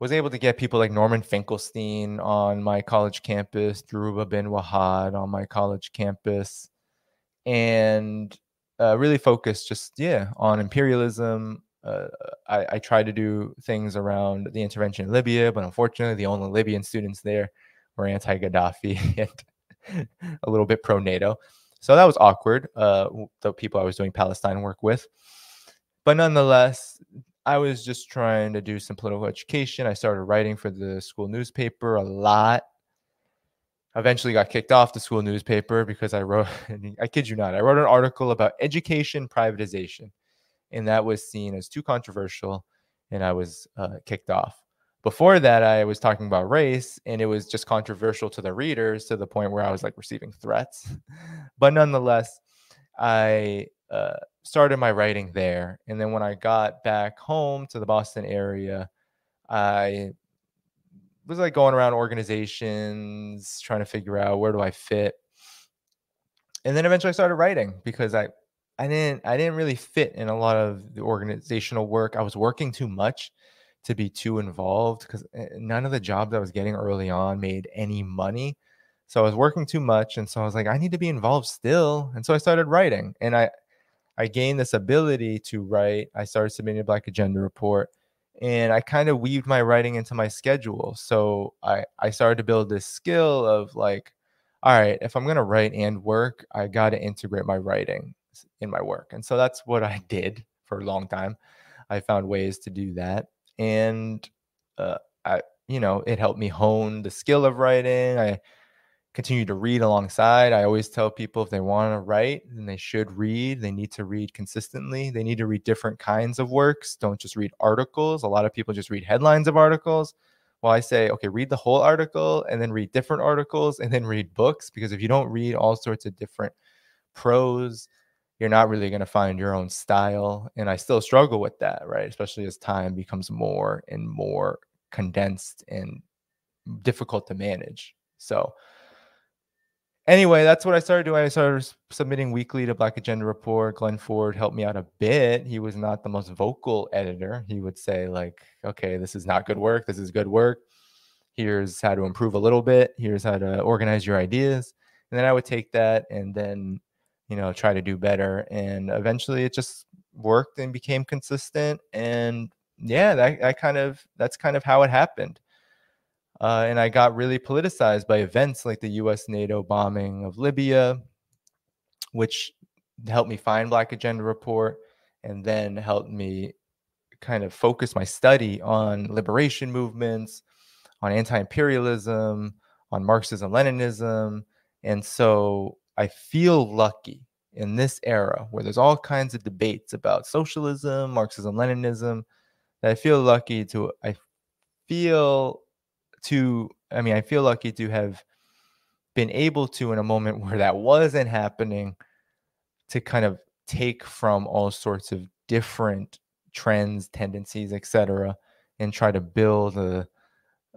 was able to get people like Norman Finkelstein on my college campus, Dhoruba bin Wahad on my college campus, and uh, really focused just, yeah, on imperialism. Uh, I, I tried to do things around the intervention in Libya, but unfortunately, the only Libyan students there were anti Gaddafi [laughs] and [laughs] a little bit pro NATO. So that was awkward. Uh, the people I was doing Palestine work with, but nonetheless, I was just trying to do some political education. I started writing for the school newspaper a lot. Eventually, got kicked off the school newspaper because I wrote. [laughs] I kid you not, I wrote an article about education privatization, and that was seen as too controversial, and I was uh, kicked off. Before that, I was talking about race, and it was just controversial to the readers to the point where I was like receiving threats. [laughs] but nonetheless, I uh, started my writing there. And then when I got back home to the Boston area, I was like going around organizations, trying to figure out where do I fit. And then eventually I started writing because I I didn't I didn't really fit in a lot of the organizational work. I was working too much to be too involved because eh, none of the jobs I was getting early on made any money. So I was working too much. And so I was like, I need to be involved still. And so I started writing and I, I gained this ability to write. I started submitting a Black Agenda report and I kind of weaved my writing into my schedule. So I, I started to build this skill of like, all right, if I'm going to write and work, I got to integrate my writing in my work. And so that's what I [laughs] did for a long time. I found ways to do that and uh, I, you know, it helped me hone the skill of writing. I continue to read alongside. I always tell people if they want to write, then they should read. They need to read consistently. They need to read different kinds of works. Don't just read articles. A lot of people just read headlines of articles. Well, I say, okay, read the whole article and then read different articles and then read books because if you don't read all sorts of different prose you're not really going to find your own style. And I still struggle with that, right? Especially as time becomes more and more condensed and difficult to manage. So anyway, that's what I started doing. I started submitting weekly to Black Agenda Report. Glen Ford helped me out a bit. He was not the most vocal editor. He would say, like, okay, this is not good work. This is good work. Here's how to improve a little bit. Here's how to organize your ideas. And then I would take that and then, you know, try to do better. And eventually it just worked and became consistent. And yeah, that, that kind of that's kind of how it happened. Uh, and I got really politicized by events like the US NATO bombing of Libya, which helped me find Black Agenda Report and then helped me kind of focus my study on liberation movements, on anti imperialism, on Marxism Leninism. And so I feel lucky in this era where there's all kinds of debates about socialism, Marxism Leninism, that I feel lucky to, I feel to i mean i feel lucky to have been able to in a moment [laughs] where that wasn't happening to kind of take from all sorts of different trends tendencies etc and try to build a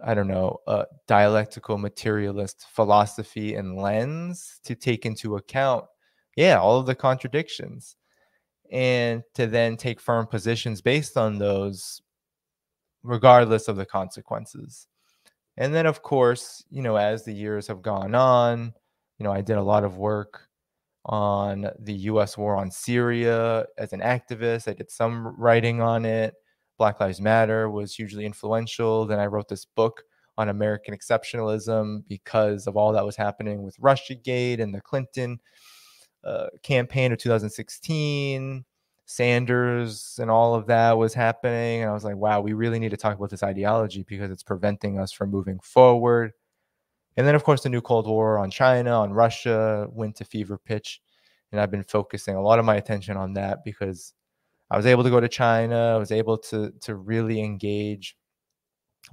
i don't know a dialectical materialist philosophy and lens to take into account yeah all of the contradictions and to then take firm positions based on those regardless of the consequences and then, of course, you know, as the years have gone on, you know, I did a lot of work on the US war on Syria as an activist. I did some writing on it. Black Lives Matter was hugely influential. Then I wrote this book on American exceptionalism because of all that was happening with Russiagate and the Clinton uh, campaign of 2016. Sanders and all of that was happening. And I was like, wow, we really need to talk about this ideology because it's preventing us from moving forward. And then, of course, the new Cold War on China, on Russia went to fever pitch. And I've been focusing a lot of my attention on that because I was able to go to China. I was able to, to really engage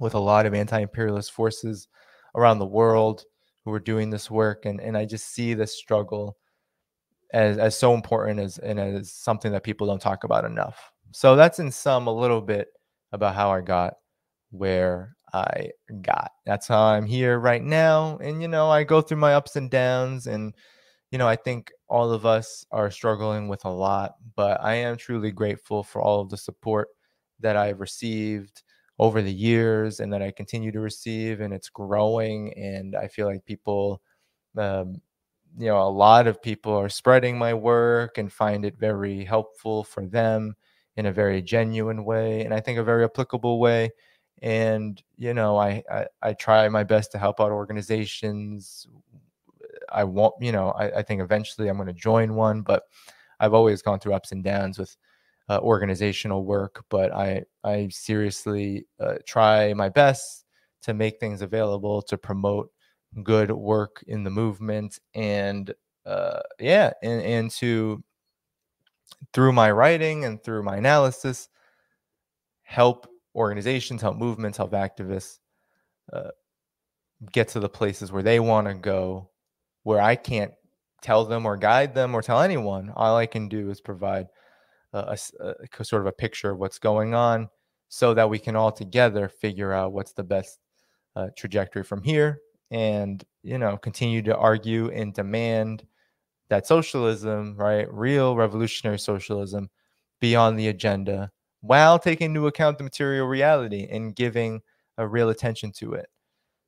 with a lot of anti imperialist forces around the world who were doing this work. And, and I just see this struggle as, as so important as and as something that people don't talk about enough. So that's in sum a little bit about how I got where I got. That's how I'm here right now. And you know, I go through my ups and downs and you know, I think all of us are struggling with a lot, but I am truly grateful for all of the support that I've received over the years and that I continue to receive and it's growing and I feel like people um, you know a lot of people are spreading my work and find it very helpful for them in a very genuine way and i think a very applicable way and you know I, I i, try my best to help out organizations i want you know i, I think eventually i'm going to join one but i've always gone through ups and downs with uh, organizational work but i i seriously uh, try my best to make things available to promote good work in the movement and uh, yeah and, and to through my writing and through my analysis help organizations help movements help activists uh, get to the places where they want to go where i can't tell them or guide them or tell anyone all i can do is provide a, a, a sort of a picture of what's going on so that we can all together figure out what's the best uh, trajectory from here and you know continue to argue and demand that socialism right real revolutionary socialism be on the agenda while taking into account the material reality and giving a real attention to it.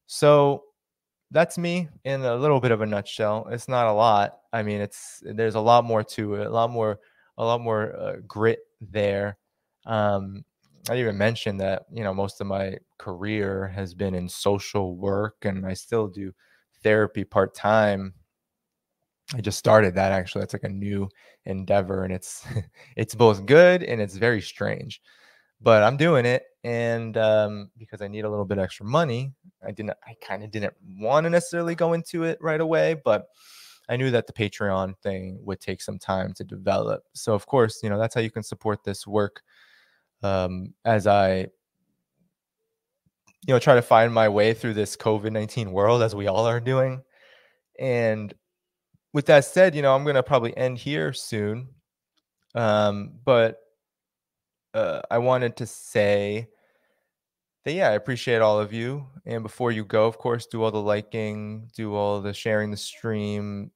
So that's me in a little bit of a nutshell it's not a lot i mean it's there's a lot more to it a lot more a lot more uh, grit there um I even mentioned that you know most of my career has been in social work, and I still do therapy part time. I just started that actually. That's like a new endeavor, and it's [laughs] it's both good and it's very strange, but I'm doing it, and um, because I need a little bit extra money, I didn't. I kind of didn't want to necessarily go into it right away, but I knew that the Patreon thing would take some time to develop. So of course, you know that's how you can support this work um, as I, you know, try to find my way through this COVID 19 world as we all are doing. And with that said, you know, I'm going to probably end here soon. Um, but uh, I wanted to say that, yeah, I appreciate all of you. And before you go, of course, do all the liking, do all the sharing the stream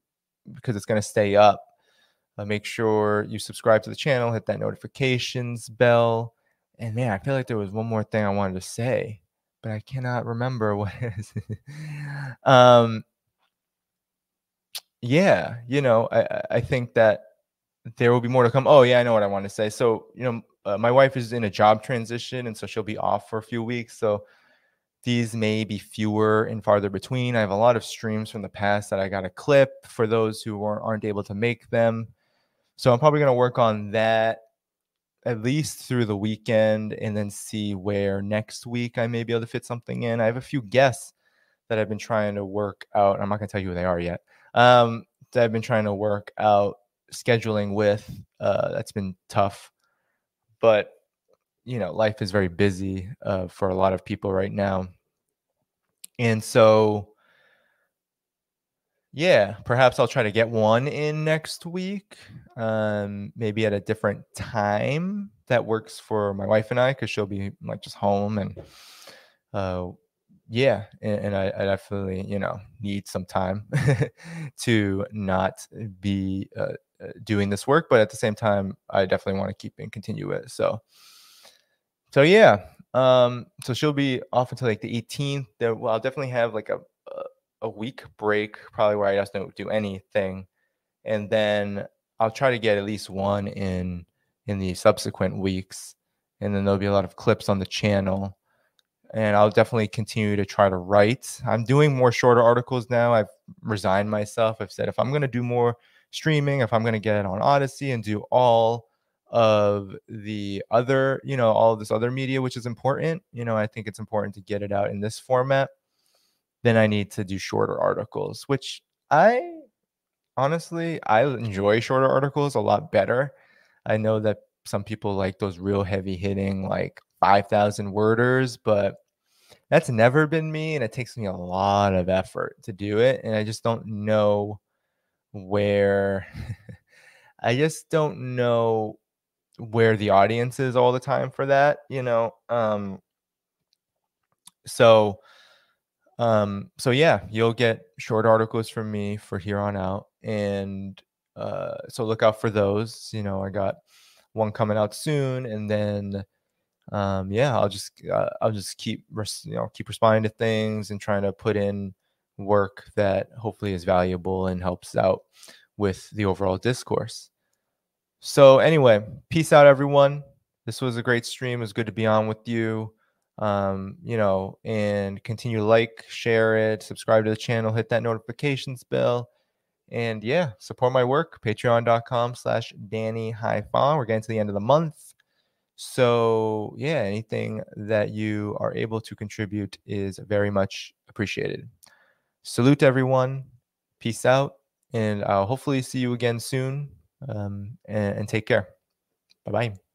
because it's going to stay up. Uh, make sure you subscribe to the channel, hit that notifications bell. And man, I feel like there was one more thing I wanted to say, but I cannot remember [laughs] what it is. um, yeah, you know, I, I think that there will be more to come. Oh, yeah, I know what I want to say. So, you know, uh, my wife is in a job transition, and so she'll be off for a few weeks. So these may be fewer and farther between. I have a lot of streams from the past that I got to clip for those who aren't, aren't able to make them. So I'm probably going to work on that at least through the weekend and then see where next week I may be able to fit something in. I have a few guests that I've been trying to work out. I'm not going to tell you who they are yet. Um, that I've been trying to work out scheduling with. Uh, that's been tough, but you know, life is very busy uh, for a lot of people right now, and so yeah, perhaps I'll try to get one in next week, um, maybe at a different time that works for my wife and I, because she'll be like just home and uh, yeah, and, and I, I, definitely you know need some time [laughs] to not be uh, doing this work, but at the same time, I definitely want to keep and continue it. So, so yeah, um, so she'll be off until like the 18th. There, well, I'll definitely have like a, a a week break, probably where I just don't do anything, and then I'll try to get at least one in in the subsequent weeks, and then there'll be a lot of clips on the channel. And I'll definitely continue to try to write. I'm doing more shorter articles now. I've resigned myself. I've said if I'm going to do more streaming, if I'm going to get it on Odysee and do all of the other, you know, all this other media, which is important, you know, I think it's important to get it out in this format. Then I need to do shorter articles, which I honestly, I enjoy shorter articles a lot better. I know that some people like those real heavy hitting, like 5,000 worders, but that's never been me. And it takes me a lot of effort to do it. And I just don't know where [laughs] I just don't know where the audience is all the time for that, you know. Um so um so yeah, you'll get short articles from me for here on out and uh so look out for those, you know, I got one coming out soon and then um yeah, I'll just uh, I'll just keep you know keep responding to things and trying to put in work that hopefully is valuable and helps out with the overall discourse. So, anyway, peace out, everyone. This was a great stream. It was good to be on with you. Um, you know, and continue to like, share it, subscribe to the channel, hit that notifications bell. And yeah, support my work. Patreon.com slash Danny Haiphong. We're getting to the end of the month. So yeah, anything that you are able to contribute is very much appreciated. Salute everyone. Peace out. And I'll hopefully see you again soon. Um, and, and take care. Bye bye.